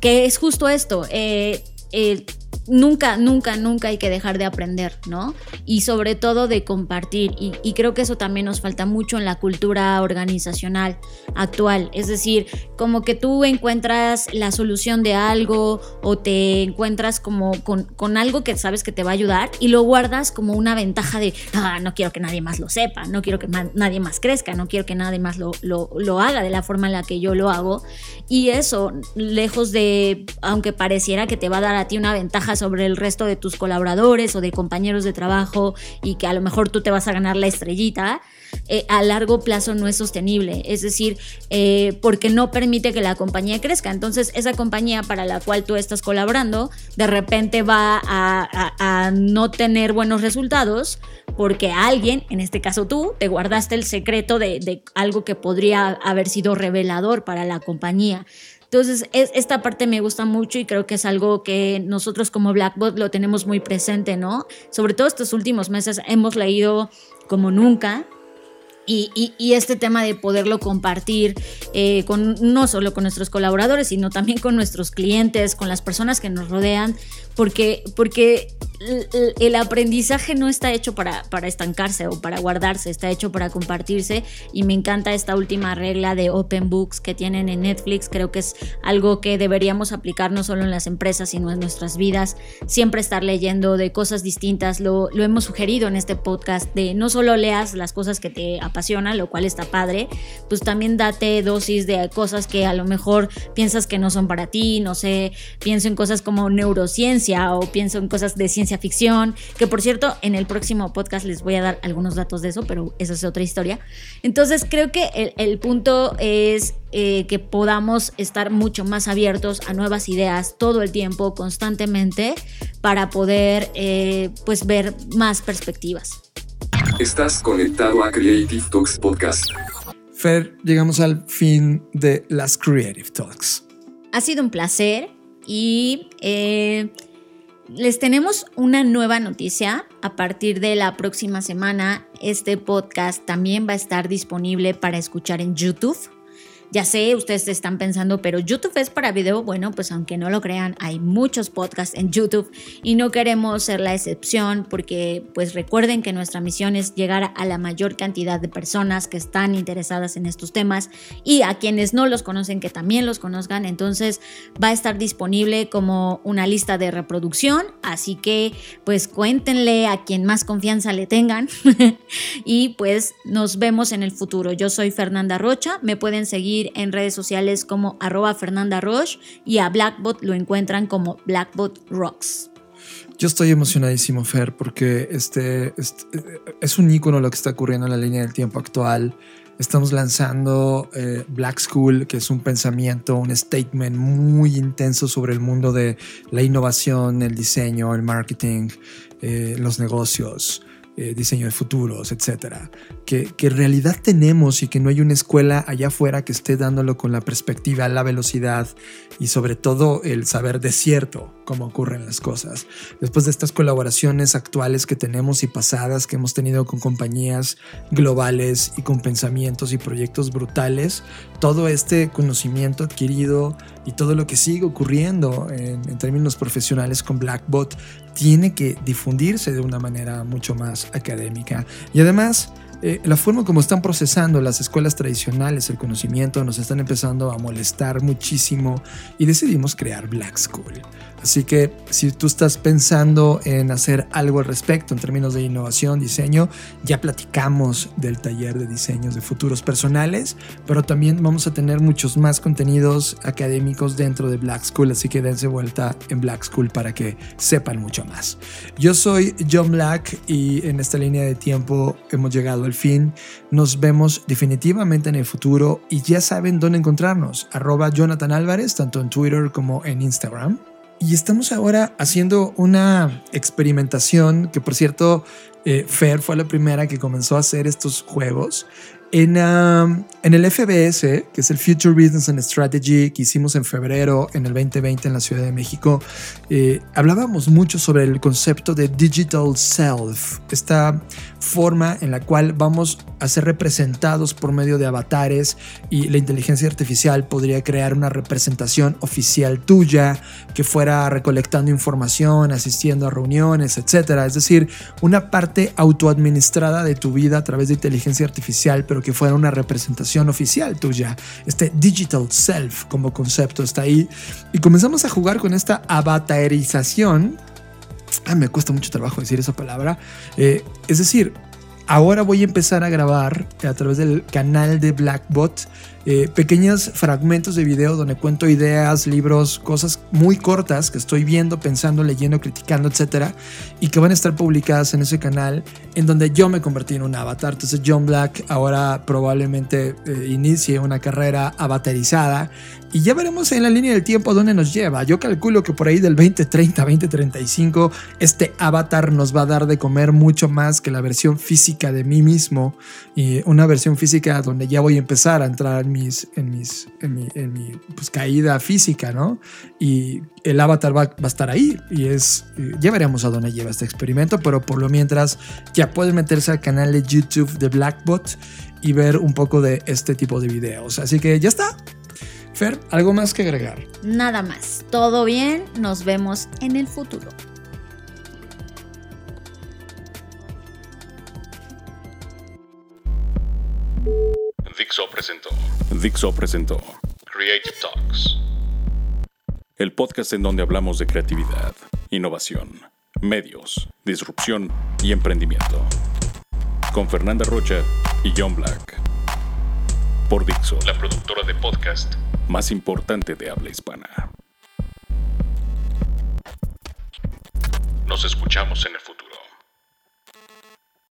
Speaker 5: que es justo esto. Eh, eh, nunca, nunca, nunca hay que dejar de aprender, ¿no? Y sobre todo de compartir. Y, creo que eso también nos falta mucho en la cultura organizacional actual. Es decir, como que tú encuentras la solución de algo o te encuentras como con, algo que sabes que te va a ayudar y lo guardas como una ventaja de, ah, no quiero que nadie más lo sepa, no quiero que nadie más crezca, no quiero que nadie más lo, lo haga de la forma en la que yo lo hago. Y eso, lejos de, aunque pareciera que te va a dar a ti una ventaja sobre el resto de tus colaboradores o de compañeros de trabajo y que a lo mejor tú te vas a ganar la estrellita, eh, a largo plazo no es sostenible. Es decir, eh, porque no permite que la compañía crezca. Entonces, esa compañía para la cual tú estás colaborando, de repente va a, no tener buenos resultados porque alguien, en este caso tú, te guardaste el secreto de, de algo que podría haber sido revelador para la compañía. Entonces, esta parte me gusta mucho y creo que es algo que nosotros como Blackbot lo tenemos muy presente, ¿no? Sobre todo estos últimos meses hemos leído como nunca y, este tema de poderlo compartir eh, con, no solo con nuestros colaboradores, sino también con nuestros clientes, con las personas que nos rodean, porque, porque el aprendizaje no está hecho para, para estancarse o para guardarse, está hecho para compartirse y me encanta esta última regla de Open Books que tienen en Netflix, creo que es algo que deberíamos aplicar no solo en las empresas, sino en nuestras vidas, siempre estar leyendo de cosas distintas, lo, hemos sugerido en este podcast, de no solo leas las cosas que te apasionan, lo cual está padre, pues también date dosis de cosas que a lo mejor piensas que no son para ti, no sé, pienso en cosas como neurociencia o pienso en cosas de ciencia ficción, que por cierto, en el próximo podcast les voy a dar algunos datos de eso, pero esa es otra historia. Entonces creo que el, punto es eh, que podamos estar mucho más abiertos a nuevas ideas todo el tiempo, constantemente, para poder eh, pues ver más perspectivas.
Speaker 2: Estás conectado a Creative Talks Podcast.
Speaker 4: Fer, llegamos al fin de las Creative Talks.
Speaker 5: Ha sido un placer y eh, les tenemos una nueva noticia. A partir de la próxima semana, este podcast también va a estar disponible para escuchar en YouTube. Ya sé, ustedes están pensando, pero YouTube es para video. Bueno, pues aunque no lo crean, hay muchos podcasts en YouTube y no queremos ser la excepción porque pues recuerden que nuestra misión es llegar a la mayor cantidad de personas que están interesadas en estos temas y a quienes no los conocen que también los conozcan. Entonces va a estar disponible como una lista de reproducción, así que pues cuéntenle a quien más confianza le tengan y pues nos vemos en el futuro. Yo soy Fernanda Rocha, me pueden seguir en redes sociales como arroba Fernanda Roche y a Blackbot lo encuentran como Blackbot Rocks.
Speaker 4: Yo estoy emocionadísimo, Fer, porque este, este, es un icono lo que está ocurriendo en la línea del tiempo actual. Estamos lanzando eh, Black School, que es un pensamiento, un statement muy intenso sobre el mundo de la innovación, el diseño, el marketing, eh, los negocios. Eh, diseño de futuros, etcétera, que, que en realidad tenemos y que no hay una escuela allá afuera que esté dándolo con la perspectiva, la velocidad y sobre todo el saber de cierto cómo ocurren las cosas. Después de estas colaboraciones actuales que tenemos y pasadas que hemos tenido con compañías globales y con pensamientos y proyectos brutales, todo este conocimiento adquirido y todo lo que sigue ocurriendo en, en términos profesionales con Blackbot tiene que difundirse de una manera mucho más académica. Y además, eh, la forma como están procesando las escuelas tradicionales el conocimiento nos están empezando a molestar muchísimo y decidimos crear Black School. Así que si tú estás pensando en hacer algo al respecto en términos de innovación, diseño, ya platicamos del taller de diseños de futuros personales, pero también vamos a tener muchos más contenidos académicos dentro de Black School, así que dense vuelta en Black School para que sepan mucho más. Yo soy John Black y en esta línea de tiempo hemos llegado al fin. Nos vemos definitivamente en el futuro y ya saben dónde encontrarnos. Arroba Jonathan Álvarez, tanto en Twitter como en Instagram. Y estamos ahora haciendo una experimentación que, por cierto, eh, Fer fue la primera que comenzó a hacer estos juegos. En, um, el FBS, que es el Future Business and Strategy que hicimos en febrero en el 2020 en la Ciudad de México, eh, hablábamos mucho sobre el concepto de digital self, esta forma en la cual vamos a ser representados por medio de avatares y la inteligencia artificial podría crear una representación oficial tuya que fuera recolectando información, asistiendo a reuniones, etcétera. Es decir, una parte autoadministrada de tu vida a través de inteligencia artificial, que fuera una representación oficial tuya. Este digital self como concepto está ahí. Y comenzamos a jugar con esta avatarización. Ah, me cuesta mucho trabajo decir esa palabra. Eh, es decir, ahora voy a empezar a grabar a través del canal de Blackbot eh, pequeños fragmentos de video donde cuento ideas, libros, cosas muy cortas que estoy viendo, pensando, leyendo, criticando, etcétera, y que van a estar publicadas en ese canal en donde yo me convertí en un avatar. Entonces, John Black ahora probablemente eh, inicie una carrera avatarizada y ya veremos en la línea del tiempo dónde nos lleva. Yo calculo que por ahí del 2030, 2035, este avatar nos va a dar de comer mucho más que la versión física de mí mismo y una versión física donde ya voy a empezar a entrar en mis, en mis, en mi, en mi pues, caída física, ¿no? Y el avatar va, va, a estar ahí y es, ya veremos a dónde lleva este experimento, pero por lo mientras ya pueden meterse al canal de YouTube de Blackbot y ver un poco de este tipo de videos. Así que ya está. Fer, ¿algo más que agregar?
Speaker 5: Nada más. Todo bien. Nos vemos en el futuro.
Speaker 3: Dixo presentó. Dixo presentó. Creative Talks. El podcast en donde hablamos de creatividad, innovación, medios, disrupción y emprendimiento. Con Fernanda Rocha y John Black. Por Dixo, la productora de podcast más importante de habla hispana. Nos escuchamos en el futuro.